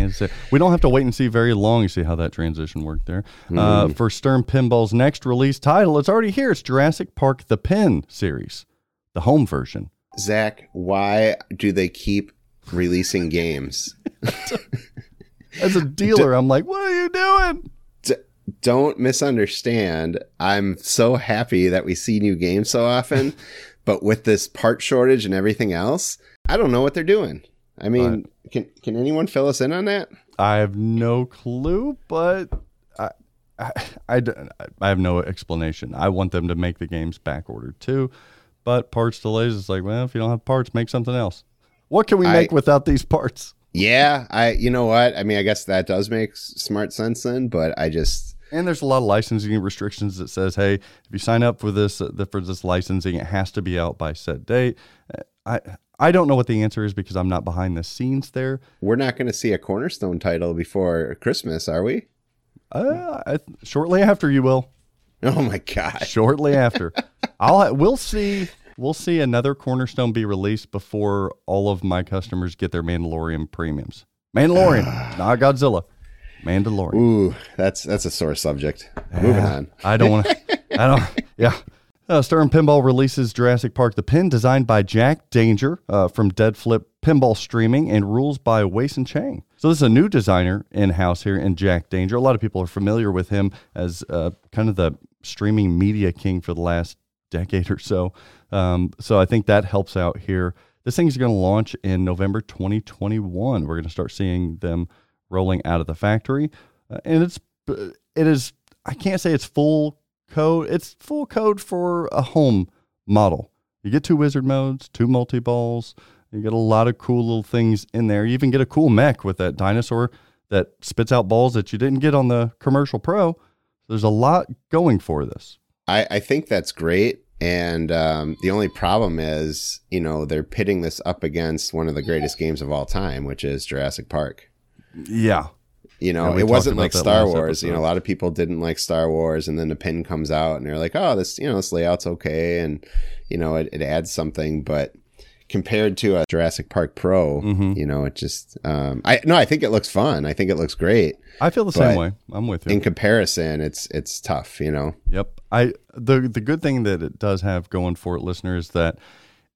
We don't have to wait and see very long to see how that transition worked there. Uh, for Stern Pinball's next release title, it's already here. It's Jurassic Park The Pin series, the home version. zach why do they keep releasing games As a dealer, I'm like, what are you doing? Don't misunderstand. I'm so happy that we see new games so often, but with this part shortage and everything else, I don't know what they're doing. I mean, can can anyone fill us in on that? I have no clue, but I, I, I, I have no explanation. I want them to make the games back ordered too, but parts delays. It's like, well, if you don't have parts, make something else. What can we I- make without these parts? Yeah, I. You know what? I mean, I guess that does make smart sense then, but I just And there's a lot of licensing restrictions that says, hey, if you sign up for this uh, the, for this licensing, it has to be out by set date. Uh, I I don't know what the answer is because I'm not behind the scenes there. we're not going to see a cornerstone title before Christmas, are we? Uh, I, shortly after, you will. Oh my gosh! Shortly after, I'll ha- we'll see we'll see another cornerstone be released before all of my customers get their Mandalorian premiums. Mandalorian, not Godzilla. Mandalorian. Ooh, that's that's a sore subject. Moving on. I don't want to. I don't. Yeah. Uh, Stern Pinball releases Jurassic Park the Pin, designed by Jack Danger uh, from Dead Flip Pinball Streaming, and rules by Wason Chang. So this is a new designer in house here in Jack Danger. A lot of people are familiar with him as uh, kind of the streaming media king for the last decade or so. Um, so I think that helps out here. This thing is going to launch in November 2021. We're going to start seeing them rolling out of the factory, uh, and it's it is. I can't say it's full code. It's full code for a home model. You get two wizard modes, two multi balls. You get a lot of cool little things in there. You even get a cool mech with that dinosaur that spits out balls that you didn't get on the commercial pro. There's a lot going for this. I, I think that's great. And um, the only problem is, you know, they're pitting this up against one of the greatest games of all time, which is Jurassic Park. Yeah. You know, it wasn't like Star Wars. You know, a lot of people didn't like Star Wars, and then the pin comes out, and they're like, "Oh, this, you know, this layout's okay," and you know, it, it adds something. But compared to a Jurassic Park Pro, Mhm. you know, it just um I no, I think it looks fun. I think it looks great. I feel the same way. I'm with you. In comparison, it's it's tough, you know. Yep. I the the good thing that it does have going for it, listeners, is that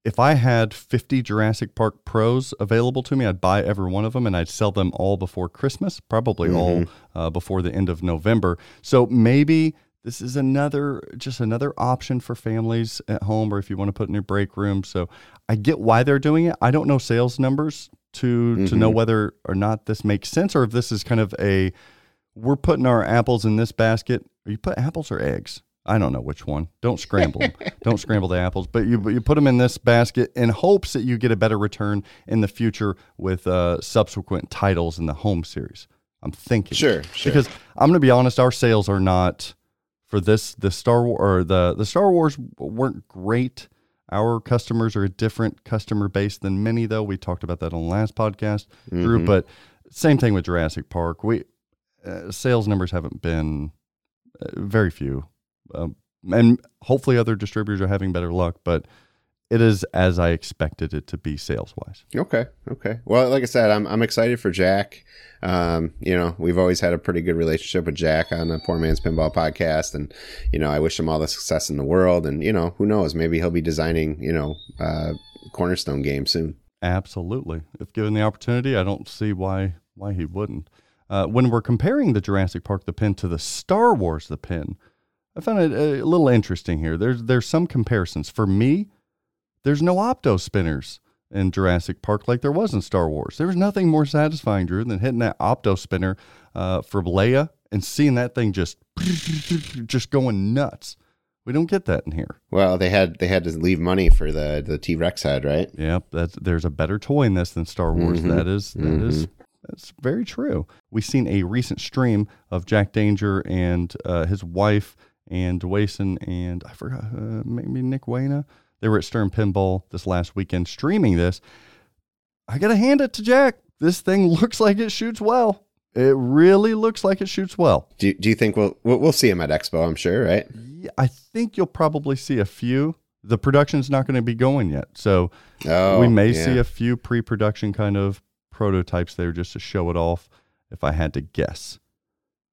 if I had 50 Jurassic Park Pros available to me, I'd buy every one of them and I'd sell them all before Christmas, probably all uh, before the end of November. So maybe this is another just another option for families at home or if you want to put in your break room. So I get why they're doing it. I don't know sales numbers to to know whether or not this makes sense or if this is kind of a we're putting our apples in this basket. Are you put apples or eggs? I don't know which one. Don't scramble them. don't scramble the apples, but you you put them in this basket in hopes that you get a better return in the future with uh, subsequent titles in the home series. I'm thinking Sure, sure. because I'm going to be honest, our sales are not for this the Star War or the the Star Wars weren't great. Our customers are a different customer base than many, though. We talked about that on the last podcast, Drew. Mhm. But same thing with Jurassic Park. We uh, sales numbers haven't been uh, very few, um, and hopefully other distributors are having better luck. But it is as I expected it to be sales wise. Okay. Okay. Well, like I said, I'm I'm excited for Jack. Um, you know, we've always had a pretty good relationship with Jack on the Poor Man's Pinball podcast, and you know, I wish him all the success in the world. And you know, who knows? Maybe he'll be designing you know uh, Cornerstone game soon. Absolutely. If given the opportunity, I don't see why why he wouldn't. Uh, when we're comparing the Jurassic Park the pin to the Star Wars the pin, I found it a little interesting here. There's there's some comparisons. For me, there's no opto spinners in Jurassic Park like there was in Star Wars. There was nothing more satisfying, Drew, than hitting that opto spinner uh, for Leia and seeing that thing just just going nuts. We don't get that in here. Well, they had they had to leave money for the the T Rex head, right? Yep, that's there's a better toy in this than Star Wars. Mhm. That is that is that's very true. We've seen a recent stream of Jack Danger and uh, his wife and Dwayson and I forgot uh, maybe Nick Wayna. They were at Stern Pinball this last weekend streaming this. I gotta hand it to Jack. This thing looks like it shoots well. It really looks like it shoots well. Do Do you think we'll we'll, we'll see him at Expo? I'm sure, right? Yeah, I think you'll probably see a few. The production's not going to be going yet, so Oh, we may yeah. see a few pre-production kind of prototypes there just to show it off if i had to guess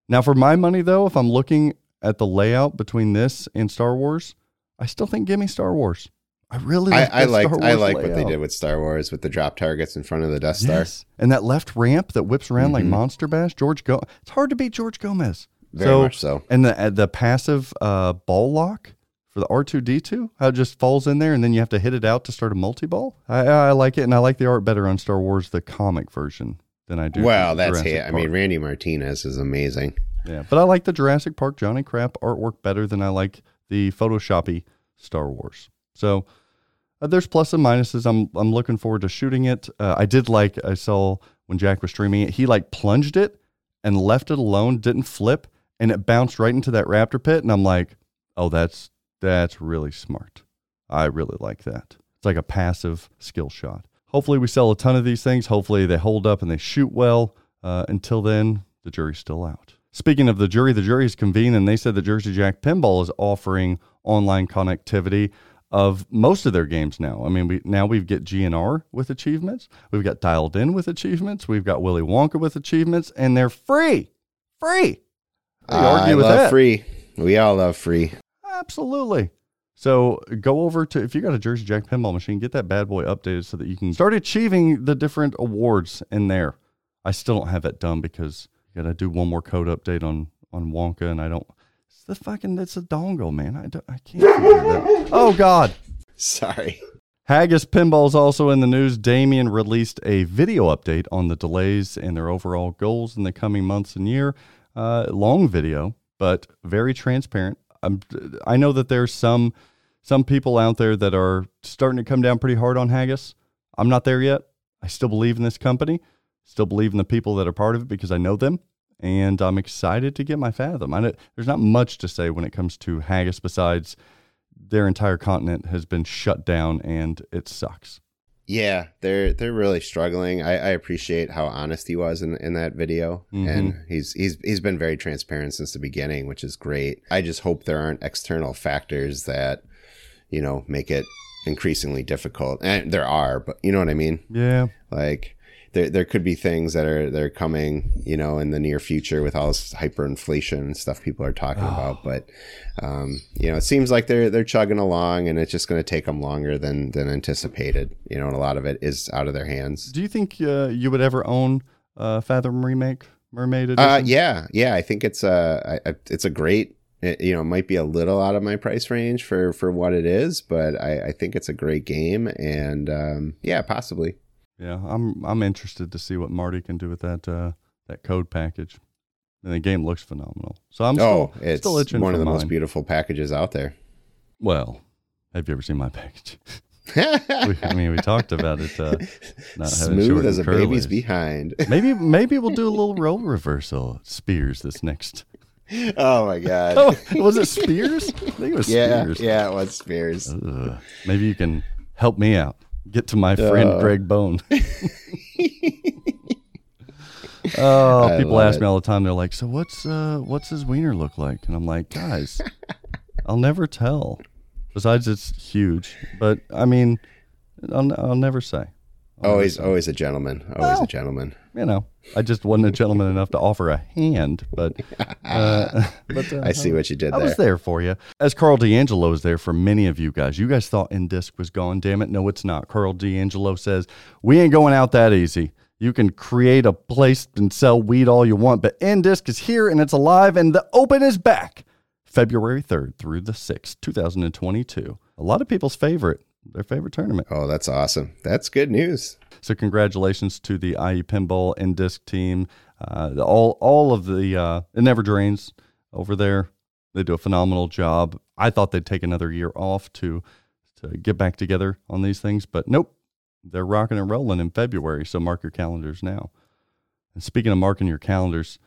now for my money though if i'm looking at the layout between this and star wars i still think give me star wars i really I, like I like I like what they did with Star Wars with the drop targets in front of the Death Star. yes. and that left ramp that whips around like Mhm. monster bash george go it's hard to beat george gomez Very much so. and the uh, the passive uh, ball lock for the R2D2, how it just falls in there and then you have to hit it out to start a multi ball. I, I like it, and I like the art better on Star Wars the comic version than I do. Well, that's hate. I mean, Randy Martinez is amazing. Yeah, but I like the Jurassic Park Johnny Crap artwork better than I like the Photoshoppy Star Wars. So uh, there's plus and minuses. I'm I'm looking forward to shooting it. Uh, I did like I saw when Jack was streaming it. He like plunged it and left it alone, didn't flip, and it bounced right into that raptor pit. And I'm like, oh, that's that's really smart. I really like that. It's like a passive skill shot. Hopefully, we sell a ton of these things. Hopefully, they hold up and they shoot well. Uh, until then, the jury's still out. Speaking of the jury, the jury is convened and they said the Jersey Jack Pinball is offering online connectivity of most of their games now. I mean, we now we've get GNR with achievements. We've got Dialed In with achievements. We've got Willy Wonka with achievements, and they're free. Free. Argue I with love that? free. We all love free. Absolutely. So go over to if you got a Jersey Jack pinball machine, get that bad boy updated so that you can start achieving the different awards in there. I still don't have that done because you gotta do one more code update on on Wonka, and I don't. It's the fucking it's a dongle, man. I don't, I can't that. Oh God. Sorry. Haggis Pinball is also in the news. Damien released a video update on the delays and their overall goals in the coming months and year. Uh, long video, but very transparent. I'm, I know that there's some some people out there that are starting to come down pretty hard on Haggis. I'm not there yet. I still believe in this company. Still believe in the people that are part of it because I know them, and I'm excited to get my fathom. I know, there's not much to say when it comes to Haggis besides their entire continent has been shut down and it sucks. Yeah, they're they're really struggling. I, I appreciate how honest he was in, in that video, Mhm. and he's he's he's been very transparent since the beginning, which is great. I just hope there aren't external factors that you know make it increasingly difficult. And there are, but you know what I mean? Yeah. Like there there could be things that are that are coming, you know, in the near future with all this hyperinflation and stuff people are talking about. But um, you know, it seems like they're they're chugging along, and it's just going to take them longer than than anticipated. You know, and a lot of it is out of their hands. Do you think uh, you would ever own uh, Fathom remake Mermaid Edition? Uh, yeah, yeah, I think it's a I- I- it's a great. It, you know, it might be a little out of my price range for for what it is, but I, I think it's a great game, and um, yeah, possibly. Yeah, I'm I'm interested to see what Marty can do with that uh, that code package. And the game looks phenomenal. So I'm oh, still, it's still itching one of the most beautiful packages out there. Well, have you ever seen my package? we, I mean, we talked about it. Uh, not Smooth as a baby's behind. Maybe maybe we'll do a little role reversal Spears this next. oh my god. Oh, was it Spears? I think it was yeah, Spears. yeah, it was Spears. Ugh. Maybe you can help me out. Get to my friend Uh. Greg Bone. oh, I people ask it. me all the time. They're like, "So what's uh what's his wiener look like?" And I'm like, "Guys, I'll never tell. Besides, it's huge. But I mean, I'll, I'll never say. Always, say. always a gentleman. Always a gentleman. You know, I just wasn't a gentleman enough to offer a hand, but uh, but uh, I see what you did there. I was there. there for you. As Karl DeAngelo is there for many of you guys. You guys thought Indisc was gone. Damn it. No, it's not. Karl DeAngelo says, We ain't going out that easy. You can create a place and sell weed all you want, but Indisc is here and it's alive and the open is back. February 3rd through the 6th, 2022. A lot of people's favorite, their favorite tournament. Oh, that's awesome. That's good news. So congratulations to the IE Pinball and Disc team. Uh, the- all all of the uh, it never drains over there. They do a phenomenal job. I thought they'd take another year off to to get back together on these things, but nope. They're rocking and rolling in February. So mark your calendars now. And speaking of marking your calendars,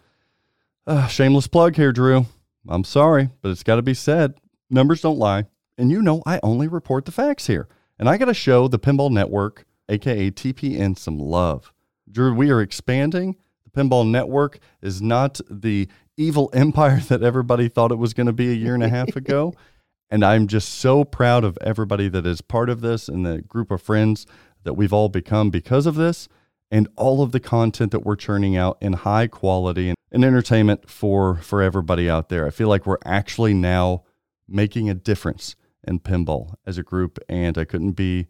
uh, shameless plug here, Drew. I'm sorry, but it's got to be said. Numbers don't lie. And you know, I only report the facts here. And I got to show the Pinball Network, aka TPN, some love. Drew, we are expanding. The Pinball Network is not the evil empire that everybody thought it was going to be a year and a half ago. And I'm just so proud of everybody that is part of this and the group of friends that we've all become because of this and all of the content that we're churning out in high quality and, and entertainment for for everybody out there. I feel like we're actually now making a difference in pinball as a group and I couldn't be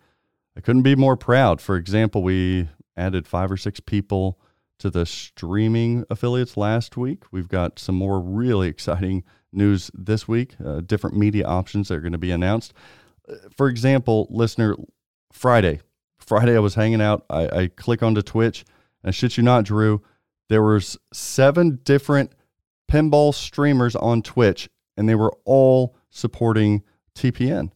I couldn't be more proud. For example, we added 5 or 6 people to the streaming affiliates last week. We've got some more really exciting news this week, uh, different media options that are going to be announced. Uh, For example, listener, Friday, Friday I was hanging out. I, I click onto Twitch, and I shit you not, Drew, there was seven different pinball streamers on Twitch, and they were all supporting TPN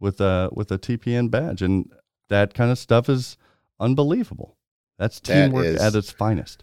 with a with a TPN badge, and that kind of stuff is unbelievable. That's teamwork is- at its finest.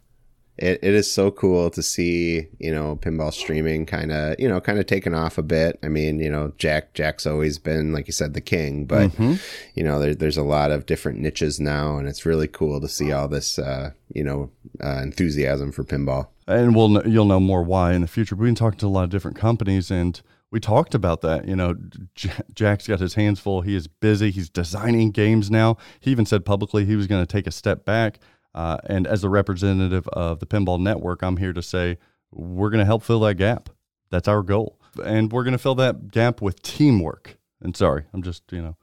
It, it is so cool to see, you know, pinball streaming kind of, you know, kind of taken off a bit. I mean, you know, Jack Jack's always been, like you said, the king, but Mhm. you know, there, there's a lot of different niches now, and it's really cool to see all this, uh, you know, uh, enthusiasm for pinball. and we'll you'll know more why in the future. We've been talking to a lot of different companies, and we talked about that. You know, J- Jack's got his hands full. He is busy. He's designing games now. He even said publicly he was going to take a step back. Uh, and as the representative of the Pinball Network, I'm here to say we're going to help fill that gap. That's our goal, and we're going to fill that gap with teamwork. And sorry, I'm just you know,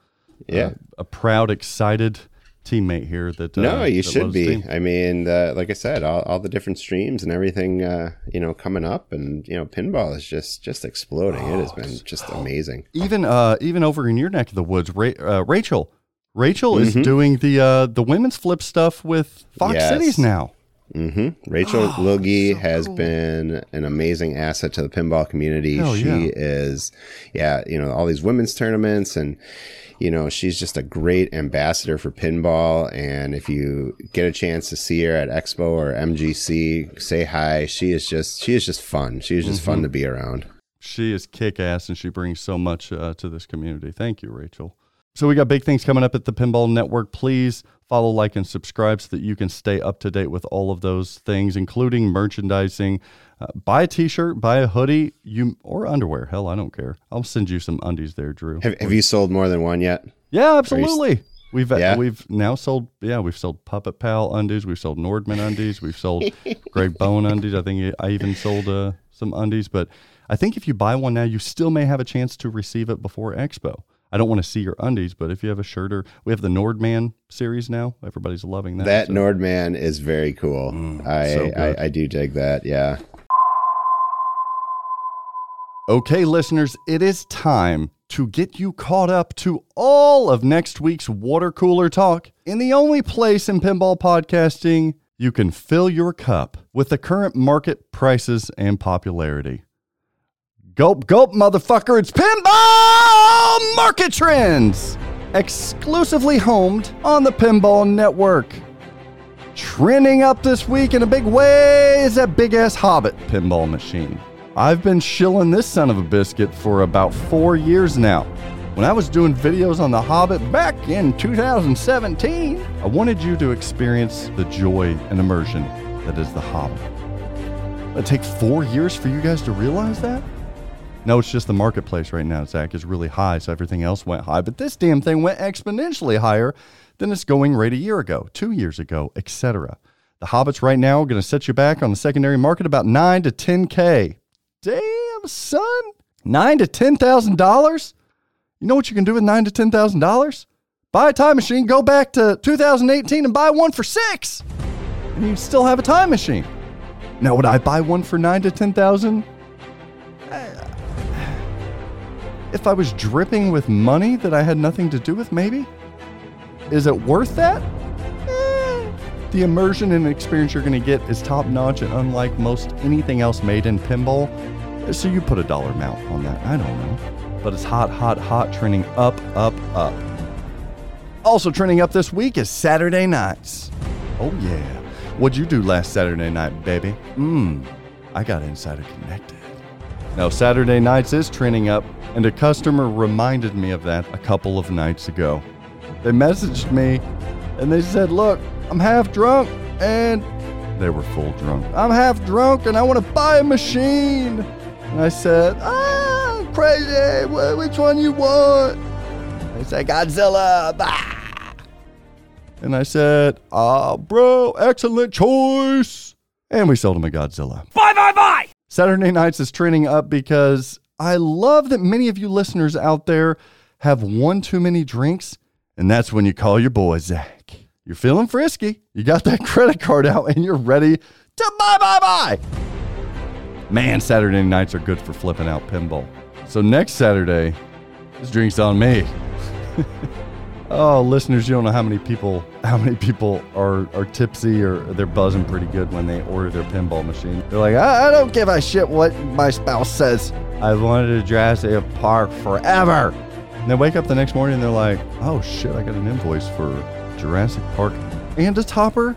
Yeah. uh, a proud, excited teammate here. That uh, no, you that should be. I mean, uh, like I said, all, all the different streams and everything, uh, you know, coming up, and you know, pinball is just just exploding. it Oh, has been just amazing. even uh even over in your neck of the woods Ra- uh, rachel rachel is Mhm. doing the uh the women's flip stuff with fox Yes. cities now hmm Rachel Oh, Lilge so has cool. been an amazing asset to the pinball community. Hell she yeah. is, yeah, you know, all these women's tournaments and, you know, she's just a great ambassador for pinball. And if you get a chance to see her at Expo or MGC, say hi. She is just, she is just fun. She is just Mm-hmm. fun to be around. she is kick-ass and she brings so much uh, to this community thank you rachel so we got big things coming up at the pinball network please follow like and subscribe so that you can stay up to date with all of those things including merchandising uh, buy a t-shirt buy a hoodie you or underwear hell i don't care i'll send you some undies there drew Have, have you sold more than one yet? Yeah, absolutely. We've Yeah? we've now sold yeah we've sold Puppet Pal undies, we've sold Nordman undies, we've sold Greg Bone undies. I think I even sold uh, some undies, but I think if you buy one now, you still may have a chance to receive it before Expo. I don't want to see your undies, but if you have a shirt or we have the Nordman series now, everybody's loving that. That so- Nordman is very cool. I, Mm, so. I I do dig that. Yeah. Okay, listeners, it is time to get you caught up to all of next week's water cooler talk in the only place in pinball podcasting you can fill your cup with the current market prices and popularity. Gulp, gulp, motherfucker, it's Pinball Market Trends! Exclusively homed on the Pinball Network. Trending up this week in a big way is that big ass Hobbit pinball machine. I've been shilling this son of a biscuit for about four years now. When I was doing videos on The Hobbit back in 2017, I wanted you to experience the joy and immersion that is The Hobbit. It take four years for you guys to realize that? No, it's just the marketplace right now, Zach, is really high, so everything else went high. But this damn thing went exponentially higher than its going rate a year ago, two years ago, etc. The Hobbits right now are going to set you back on the secondary market about nine to ten k. Damn, son, nine to ten thousand dollars. You know what you can do with nine to ten thousand dollars? Buy a time machine, go back to 2018 and buy one for six, and you still have a time machine. Now, would I buy one for nine to ten thousand? If I was dripping with money that I had nothing to do with, maybe? Is it worth that? Eh. The immersion and experience you're going to get is top notch and unlike most anything else made in pinball. So you put a dollar amount on that. I don't know. But it's hot, hot, hot, trending up, up, up. Also trending up this week is Saturday nights. Oh, yeah. What'd you do last Saturday night, baby? Mmm, I got Insider Connected. Now, Saturday nights is trending up, and a customer reminded me of that a couple of nights ago. They messaged me and they said, Look, I'm half drunk, and they were full drunk. I'm half drunk and I want to buy a machine. And I said, Ah, crazy. Which one you want? They said, Godzilla. Bah. And I said, Ah, bro, excellent choice. And we sold him a Godzilla. Bye bye bye! Saturday nights is trending up because I love that many of you listeners out there have one too many drinks, and that's when you call your boy Zach. You're feeling frisky, you got that credit card out, and you're ready to buy, buy, buy. Man, Saturday nights are good for flipping out pinball. So next Saturday, this drink's on me. Oh, listeners, you don't know how many people how many people are are tipsy or they're buzzing pretty good when they order their pinball machine. They're like, I, I don't give a shit what my spouse says. I wanted to Jurassic Park forever. And they wake up the next morning and they're like, oh shit, I got an invoice for Jurassic Park and a topper.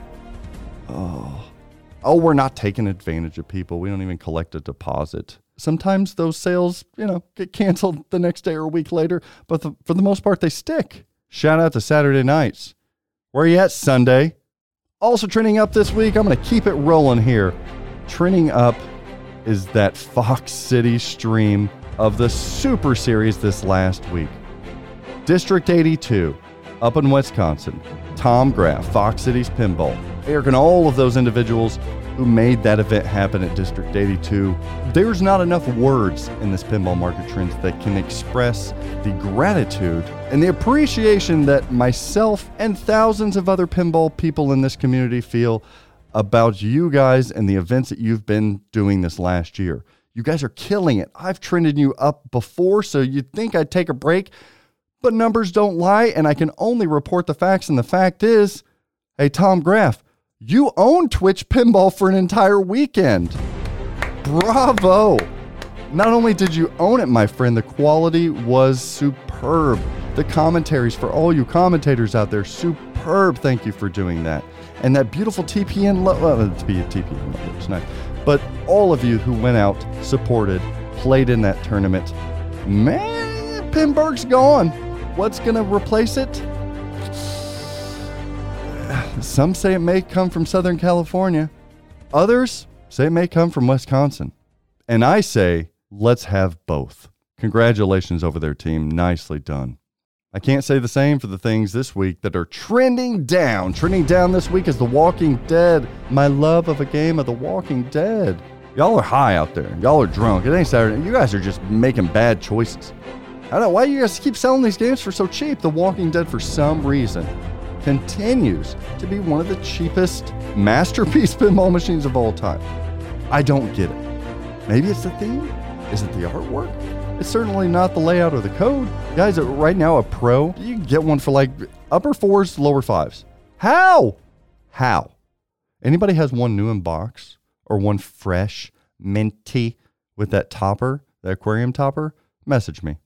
Oh, oh, we're not taking advantage of people. We don't even collect a deposit. Sometimes those sales, you know, get canceled the next day or a week later, but the, for the most part, they stick. Shout out to Saturday nights. Where are you at Sunday? Also trending up this week, I'm going to keep it rolling here. Trending up is that Fox City stream of the Super Series this last week. District 82, up in Wisconsin. Tom Graff, Fox Cities Pinball. Eric and all of those individuals who made that event happen at District 82. There's not enough words in this pinball market trends that can express the gratitude and the appreciation that myself and thousands of other pinball people in this community feel about you guys and the events that you've been doing this last year. You guys are killing it. I've trended you up before, so you'd think I'd take a break, but numbers don't lie, and I can only report the facts. And the fact is, hey, Tom Graff, you own Twitch Pinball for an entire weekend. Bravo. Not only did you own it, my friend, the quality was superb. The commentaries for all you commentators out there, superb. Thank you for doing that. And that beautiful TPN logo, well, it's be a TPN logo. But all of you who went out, supported, played in that tournament, man, Pinburgh's gone. What's going to replace it? Some say it may come from Southern California. Others say it may come from Wisconsin. And I say, let's have both. Congratulations over their team. Nicely done. I can't say the same for the things this week that are trending down. Trending down this week is The Walking Dead. My love of a game of The Walking Dead. Y'all are high out there. Y'all are drunk. It ain't Saturday. You guys are just making bad choices. I don't know why you guys keep selling these games for so cheap. The Walking Dead, for some reason, continues to be one of the cheapest masterpiece pinball machines of all time. I don't get it. Maybe it's the theme? Is it the artwork? It's certainly not the layout or the code. Guys, uh, right now, a pro, you can get one for like upper fours, lower fives. How? How? Anybody has one new in box or one fresh, minty with that topper, the aquarium topper? Message me.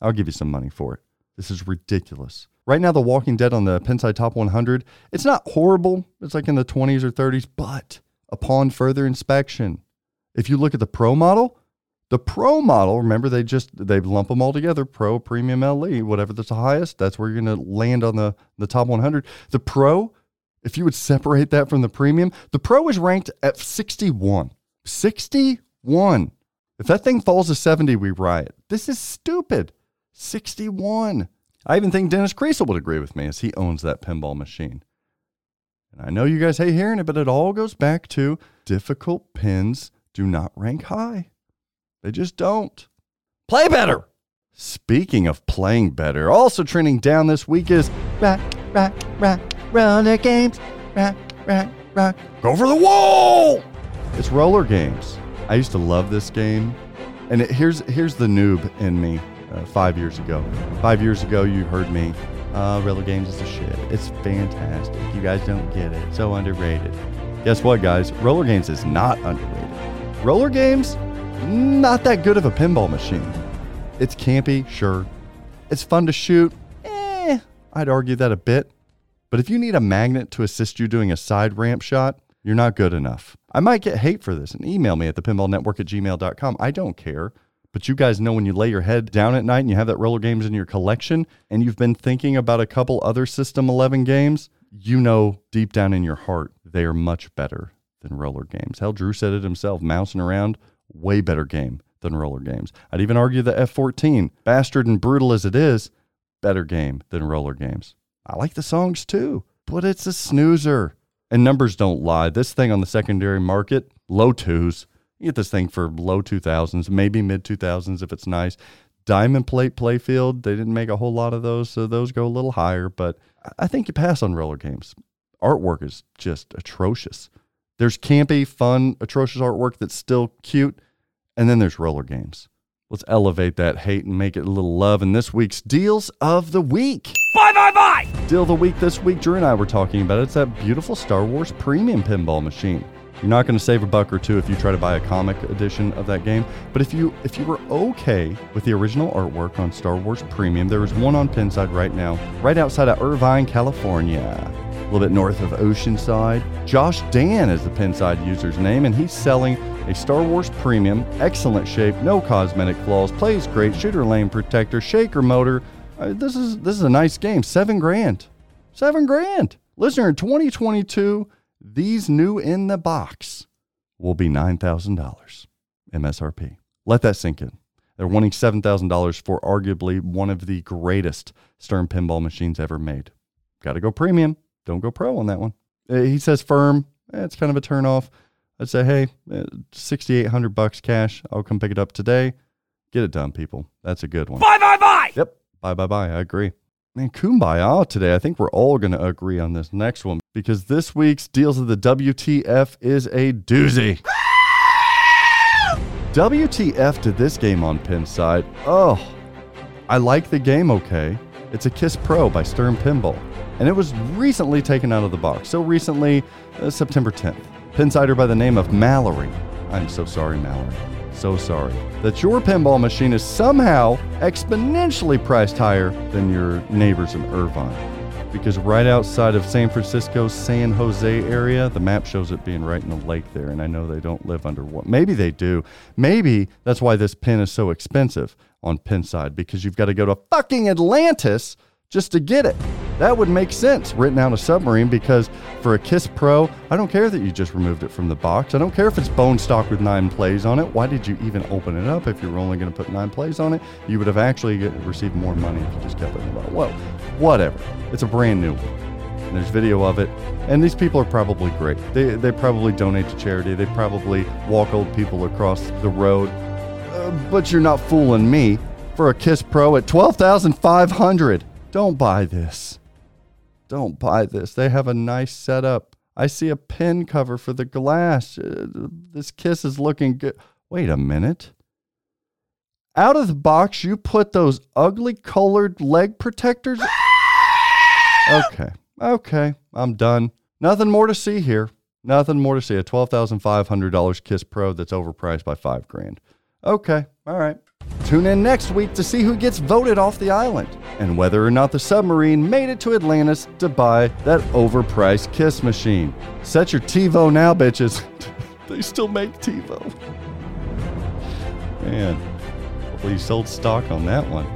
I'll give you some money for it. This is ridiculous. Right now, The Walking Dead on the Pinside Top 100, it's not horrible. It's like in the 20s or 30s, but upon further inspection, if you look at the Pro model, the Pro model, remember they just they lump them all together, Pro, Premium, LE, whatever that's the highest, that's where you're going to land on the the top 100. The Pro, if you would separate that from the Premium, the Pro is ranked at 61. 61. If that thing falls to 70, we riot. This is stupid. 61. I even think Dennis Creasel would agree with me as he owns that pinball machine. And I know you guys hate hearing it, but it all goes back to difficult pins do not rank high. They just don't. Play better. Speaking of playing better, also trending down this week is rock, rock, rock, roller games. Rock, rock, rock. Go for the wall. It's roller games. I used to love this game, and it, here's here's the noob in me. Uh, five years ago, five years ago, you heard me. Uh, roller games is a shit. It's fantastic. You guys don't get it. So underrated. Guess what, guys? Roller games is not underrated. Roller games not that good of a pinball machine. It's campy, sure. It's fun to shoot. Eh, I'd argue that a bit. But if you need a magnet to assist you doing a side ramp shot, you're not good enough. I might get hate for this and email me at thepinballnetwork at gmail.com. I don't care. But you guys know when you lay your head down at night and you have that roller games in your collection and you've been thinking about a couple other System 11 games, you know deep down in your heart they are much better than roller games. Hell, Drew said it himself, Mousin' Around way better game than roller games. I'd even argue the F 14, bastard and brutal as it is, better game than roller games. I like the songs too, but it's a snoozer. And numbers don't lie. This thing on the secondary market, low twos. You get this thing for low 2000s, maybe mid 2000s if it's nice. Diamond Plate Playfield, they didn't make a whole lot of those, so those go a little higher, but I think you pass on roller games. Artwork is just atrocious. There's campy, fun, atrocious artwork that's still cute. And then there's roller games. Let's elevate that hate and make it a little love in this week's Deals of the Week. Bye, bye, bye! Deal of the Week this week, Drew and I were talking about it. It's that beautiful Star Wars premium pinball machine. You're not going to save a buck or two if you try to buy a comic edition of that game. But if you if you were okay with the original artwork on Star Wars Premium, there is one on Pinside right now, right outside of Irvine, California a little bit north of Oceanside. Josh Dan is the Pinside user's name, and he's selling a Star Wars Premium, excellent shape, no cosmetic flaws, plays great, shooter lane protector, shaker motor. Uh, this is this is a nice game. Seven grand, seven grand. Listener, in 2022, these new in the box will be nine thousand dollars MSRP. Let that sink in. They're wanting seven thousand dollars for arguably one of the greatest Stern pinball machines ever made. Got to go premium don't go pro on that one. Uh, he says firm. Eh, it's kind of a turnoff. I'd say, hey, uh, 6,800 bucks cash. I'll come pick it up today. Get it done, people. That's a good one. Bye, bye, bye! Yep. Bye, bye, bye. I agree. Man, kumbaya today. I think we're all going to agree on this next one because this week's Deals of the WTF is a doozy. WTF to this game on Pinside? Oh, I like the game okay. It's a Kiss Pro by Stern Pinball and it was recently taken out of the box. So recently, uh, September 10th. Pinsider by the name of Mallory. I'm so sorry, Mallory. So sorry that your pinball machine is somehow exponentially priced higher than your neighbors in Irvine. Because right outside of San Francisco's San Jose area, the map shows it being right in the lake there, and I know they don't live under what. Maybe they do. Maybe that's why this pin is so expensive on Pinside because you've got to go to fucking Atlantis just to get it. That would make sense written out a submarine because for a Kiss Pro, I don't care that you just removed it from the box. I don't care if it's bone stock with nine plays on it. Why did you even open it up if you were only going to put nine plays on it? You would have actually get, received more money if you just kept it in the box. Well, whatever. It's a brand new one. And there's video of it. And these people are probably great. They, they probably donate to charity. They probably walk old people across the road. Uh, but you're not fooling me for a Kiss Pro at 12500 Don't buy this. Don't buy this. They have a nice setup. I see a pin cover for the glass. Uh, this Kiss is looking good. Wait a minute. Out of the box, you put those ugly colored leg protectors. Okay. Okay. I'm done. Nothing more to see here. Nothing more to see. A $12,500 Kiss Pro that's overpriced by five grand. Okay. All right. Tune in next week to see who gets voted off the island and whether or not the submarine made it to Atlantis to buy that overpriced kiss machine. Set your TiVo now, bitches. they still make TiVo. Man, hopefully you sold stock on that one.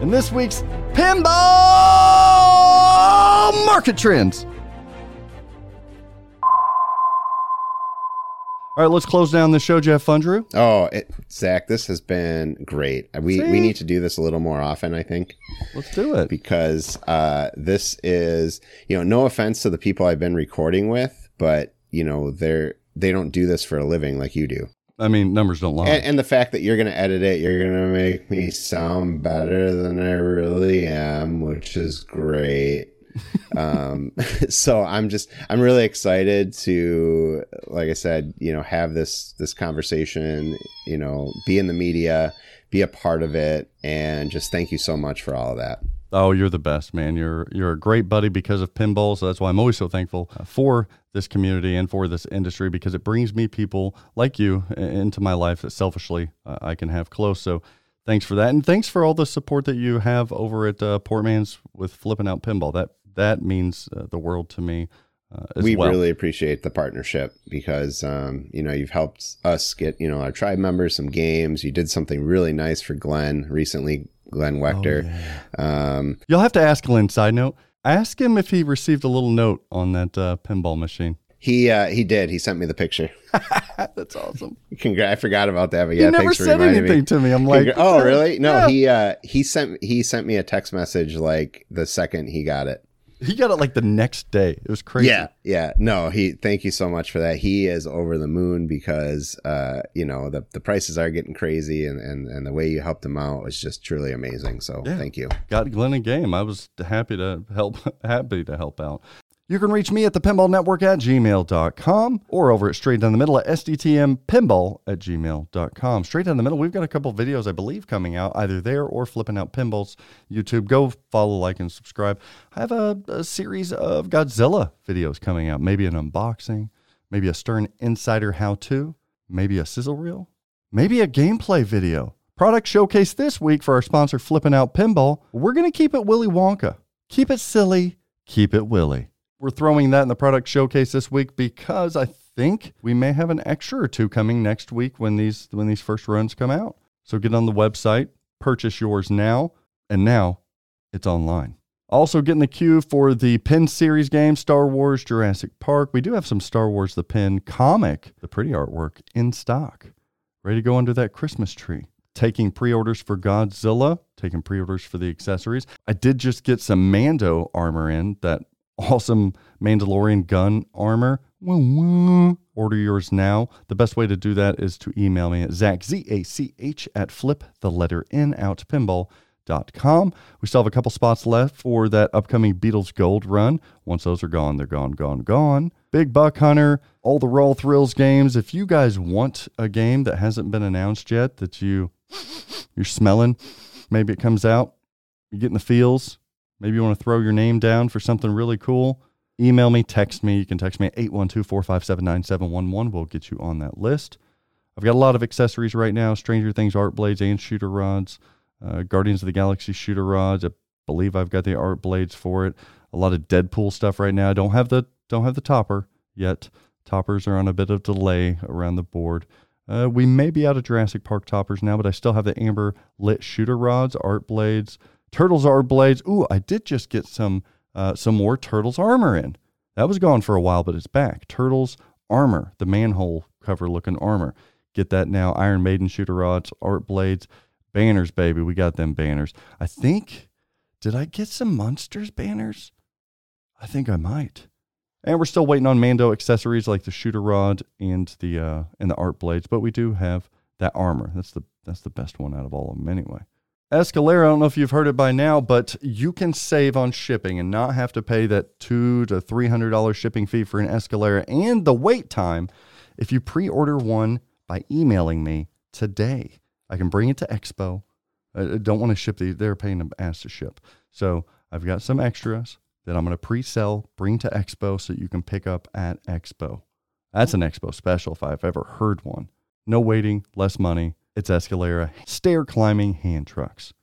In this week's Pinball Market Trends. All right, let's close down the show. Jeff Fundrew. Oh, it, Zach, this has been great. We See? we need to do this a little more often. I think Let's do it. because uh, this is you know no offense to the people I've been recording with, but you know they're they don't do this for a living like you do. I mean, numbers don't lie. And, and the fact that you're going to edit it, you're going to make me sound better than I really am, which is great. Um, so I'm just, I'm really excited to, like I said, you know, have this, this conversation, you know, be in the media, be a part of it. And just thank you so much for all of that. Oh, you're the best, man. You're you're a great buddy because of pinball. So that's why I'm always so thankful uh, for this community and for this industry because it brings me people like you into my life that selfishly uh, I can have close. So thanks for that, and thanks for all the support that you have over at uh, Portman's with Flip N Out Pinball. That that means uh, the world to me uh, we well. really appreciate the partnership because um, you know you've helped us get you know our tribe members some games. You did something really nice for Glenn recently, Glenn Oh, Wechter. um, You'll have to ask Glenn. Side note: ask him if he received a little note on that uh, pinball machine. he uh, he did. He sent me the picture. That's awesome. Congra- I forgot about that, but he yeah, never thanks for said anything me. to me. I'm like, oh really? No, Yeah. he uh, he sent he sent me a text message like the second he got it. He got it like the next day. It was crazy. Yeah, yeah. No, he. Thank you so much for that. He is over the moon because, uh, you know, the the prices are getting crazy, and and and the way you helped him out was just truly amazing. So Yeah. thank you. got Glenn a game. I was happy to help happy to help out. You can reach me at the pinball network at gmail.com or over at straight down the middle at sdtmpinball at gmail.com. Straight down the middle, we've got a couple videos, I believe, coming out either there or Flip N Out Pinball's YouTube. Go follow, like, and subscribe. I have a, a series of Godzilla videos coming out, maybe an unboxing, maybe a Stern Insider how to, maybe a sizzle reel, maybe a gameplay video. Product showcase this week for our sponsor, Flip N Out Pinball. We're going to keep it Willy Wonka. Keep it silly, keep it Willy. We're throwing that in the product showcase this week because I think we may have an extra or two coming next week when these when these first runs come out. So get on the website, purchase yours now, and now it's online. Also, get in the queue for the Pin Series game, Star Wars Jurassic Park. We do have some Star Wars The Pin comic, the pretty artwork in stock, ready to go under that Christmas tree. Taking pre orders for Godzilla, taking pre orders for the accessories. I did just get some Mando armor in, that awesome Mandalorian gun armor. Order yours now. The best way to do that is to email me at Zach, Z A C H, at flip the letter N out pinball.com. We still have a couple spots left for that upcoming Beatles Gold run. Once those are gone, they're gone, gone, gone. Big Buck Hunter, all the Raw Thrills games. If you guys want a game that hasn't been announced yet that you you're smelling, maybe it comes out, you're getting the feels, maybe you want to throw your name down for something really cool, email me, text me. You can text me at 812 457 9711. We'll get you on that list. I've got a lot of accessories right now Stranger Things art blades and shooter rods, uh, Guardians of the Galaxy shooter rods. I believe I've got the art blades for it. A lot of Deadpool stuff right now. I don't have the don't have the topper yet. Toppers are on a bit of delay around the board. Uh, we may be out of Jurassic Park toppers now, but I still have the amber lit shooter rods, art blades, Turtles are blades. Ooh, I did just get some uh, some more Turtles armor in. That was gone for a while, but it's back. Turtles armor, the manhole cover looking armor. Get that now. Iron Maiden shooter rods, art blades, banners, baby. We got them banners. I think. Did I get some monsters banners? I think I might. And we're still waiting on Mando accessories like the shooter rod and the uh, and the art blades, but we do have that armor. That's the that's the best one out of all of them anyway. Escalera, I don't know if you've heard it by now, but you can save on shipping and not have to pay that two to three hundred dollar shipping fee for an Escalera and the wait time if you pre-order one by emailing me today. I can bring it to Expo. I don't want to ship these; they're paying an ass to ship. So I've got some extras that I'm going to pre-sell, bring to Expo, so you can pick up at Expo. That's an Expo special if I've ever heard one. No waiting, less money. It's Escalera stair climbing hand trucks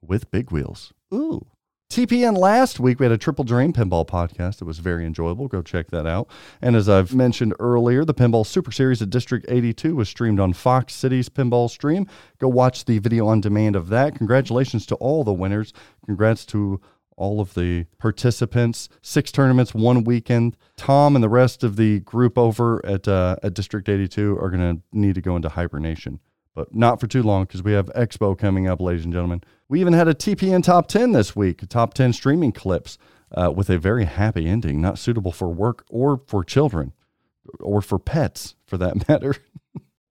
with big wheels. Ooh. TPN last week, we had a Triple Drain Pinball podcast It was very enjoyable. Go check that out. And as I've mentioned earlier, the Pinball Super Series at District 82 was streamed on Fox Cities Pinball Stream. Go watch the video on demand of that. Congratulations to all the winners. Congrats to all of the participants. Six tournaments, one weekend. Tom and the rest of the group over at uh, at District 82 are going to need to go into hibernation, but not for too long because we have Expo coming up, ladies and gentlemen. We even had a TPN top 10 this week, top 10 streaming clips uh, with a very happy ending, not suitable for work or for children or for pets for that matter.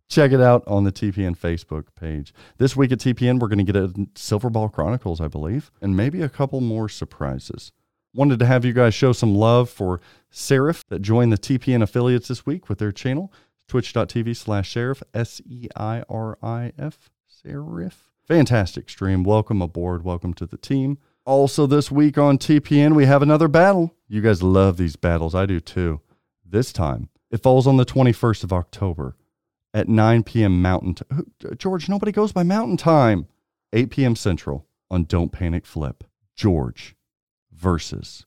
Check it out on the TPN Facebook page. This week at TPN, we're going to get a Silver Ball Chronicles, I believe, and maybe a couple more surprises. Wanted to have you guys show some love for Seirif that joined the TPN affiliates this week with their channel, twitch.tv slash Seirif, S E I R I F, Seirif. Fantastic stream. Welcome aboard. Welcome to the team. Also, this week on TPN, we have another battle. You guys love these battles. I do too. This time, it falls on the 21st of October at 9 p.m. Mountain Time. George, nobody goes by Mountain Time. 8 p.m. Central on Don't Panic Flip. George versus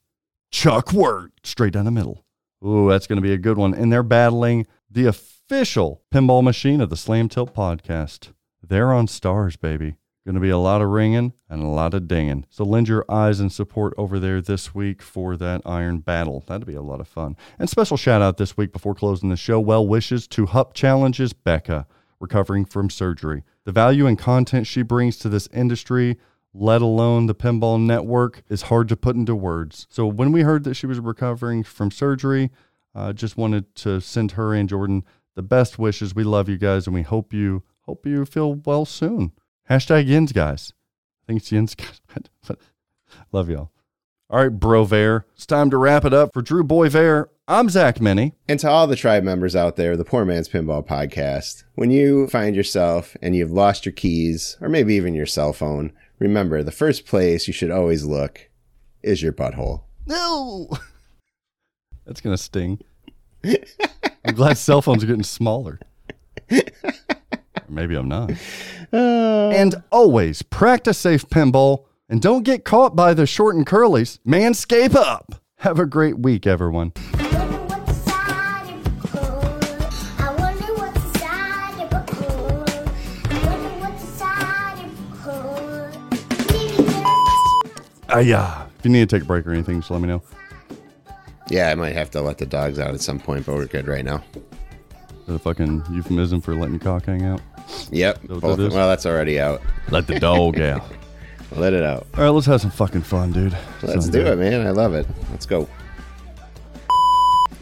Chuck Wirt. Straight down the middle. Ooh, that's going to be a good one. And they're battling the official pinball machine of the Slam Tilt podcast. They're on stars, baby. Going to be a lot of ringing and a lot of dinging. So lend your eyes and support over there this week for that iron battle. That'd be a lot of fun. And special shout out this week before closing the show. Well wishes to Hup Challenges Becca, recovering from surgery. The value and content she brings to this industry, let alone the pinball network, is hard to put into words. So when we heard that she was recovering from surgery, uh, just wanted to send her and Jordan the best wishes. We love you guys, and we hope you hope you feel well soon. Hashtag Yins, guys. I think it's Yins. but love y'all. All right, Bro Vare. It's time to wrap it up for Drew Boisvert. I'm Zach Meny. And to all the tribe members out there, the Poor Man's Pinball Podcast, when you find yourself and you've lost your keys or maybe even your cell phone, remember the first place you should always look is your butthole. No. That's going to sting. I'm glad cell phones are getting smaller. Maybe I'm not. Uh, and always practice safe pinball and don't get caught by the short and curlies. Manscape up. Have a great week, everyone. Uh, yeah. If you need to take a break or anything, just let me know. Yeah, I might have to let the dogs out at some point, but we're good right now. Is that a fucking euphemism for letting cock hang out? Yep. That what Both- that is? well, that's already out. Let the dog out. Let it out. All right, let's have some fucking fun, dude. Let's do it, man. I love it. Let's go.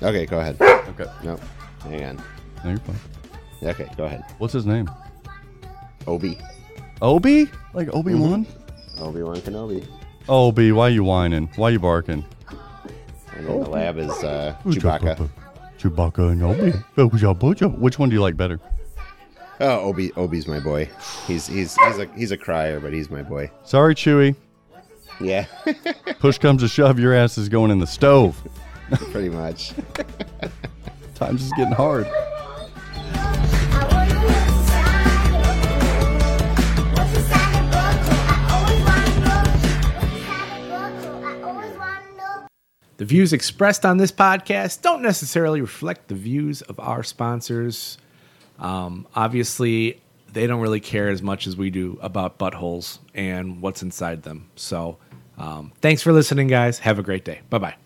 Okay, go ahead. Okay. No, hang on. No, you're fine. Okay, go ahead. What's his name? Obi. Obi? Like Obi Wan? Mm-hmm. Obi Wan Kenobi. Obi, why you whining? Why you barking? And then the lab is uh, Chewbacca. Chewbacca and Obi. Which one do you like better? Oh, Obi. Obi's my boy. He's he's he's a he's a crier, but he's my boy. Sorry, Chewie. Yeah, Push comes to shove, your ass is going in the stove. pretty much. Times is getting hard. The views expressed on this podcast don't necessarily reflect the views of our sponsors. Um, obviously, they don't really care as much as we do about buttholes and what's inside them. So, um, thanks for listening, guys. Have a great day. Bye bye.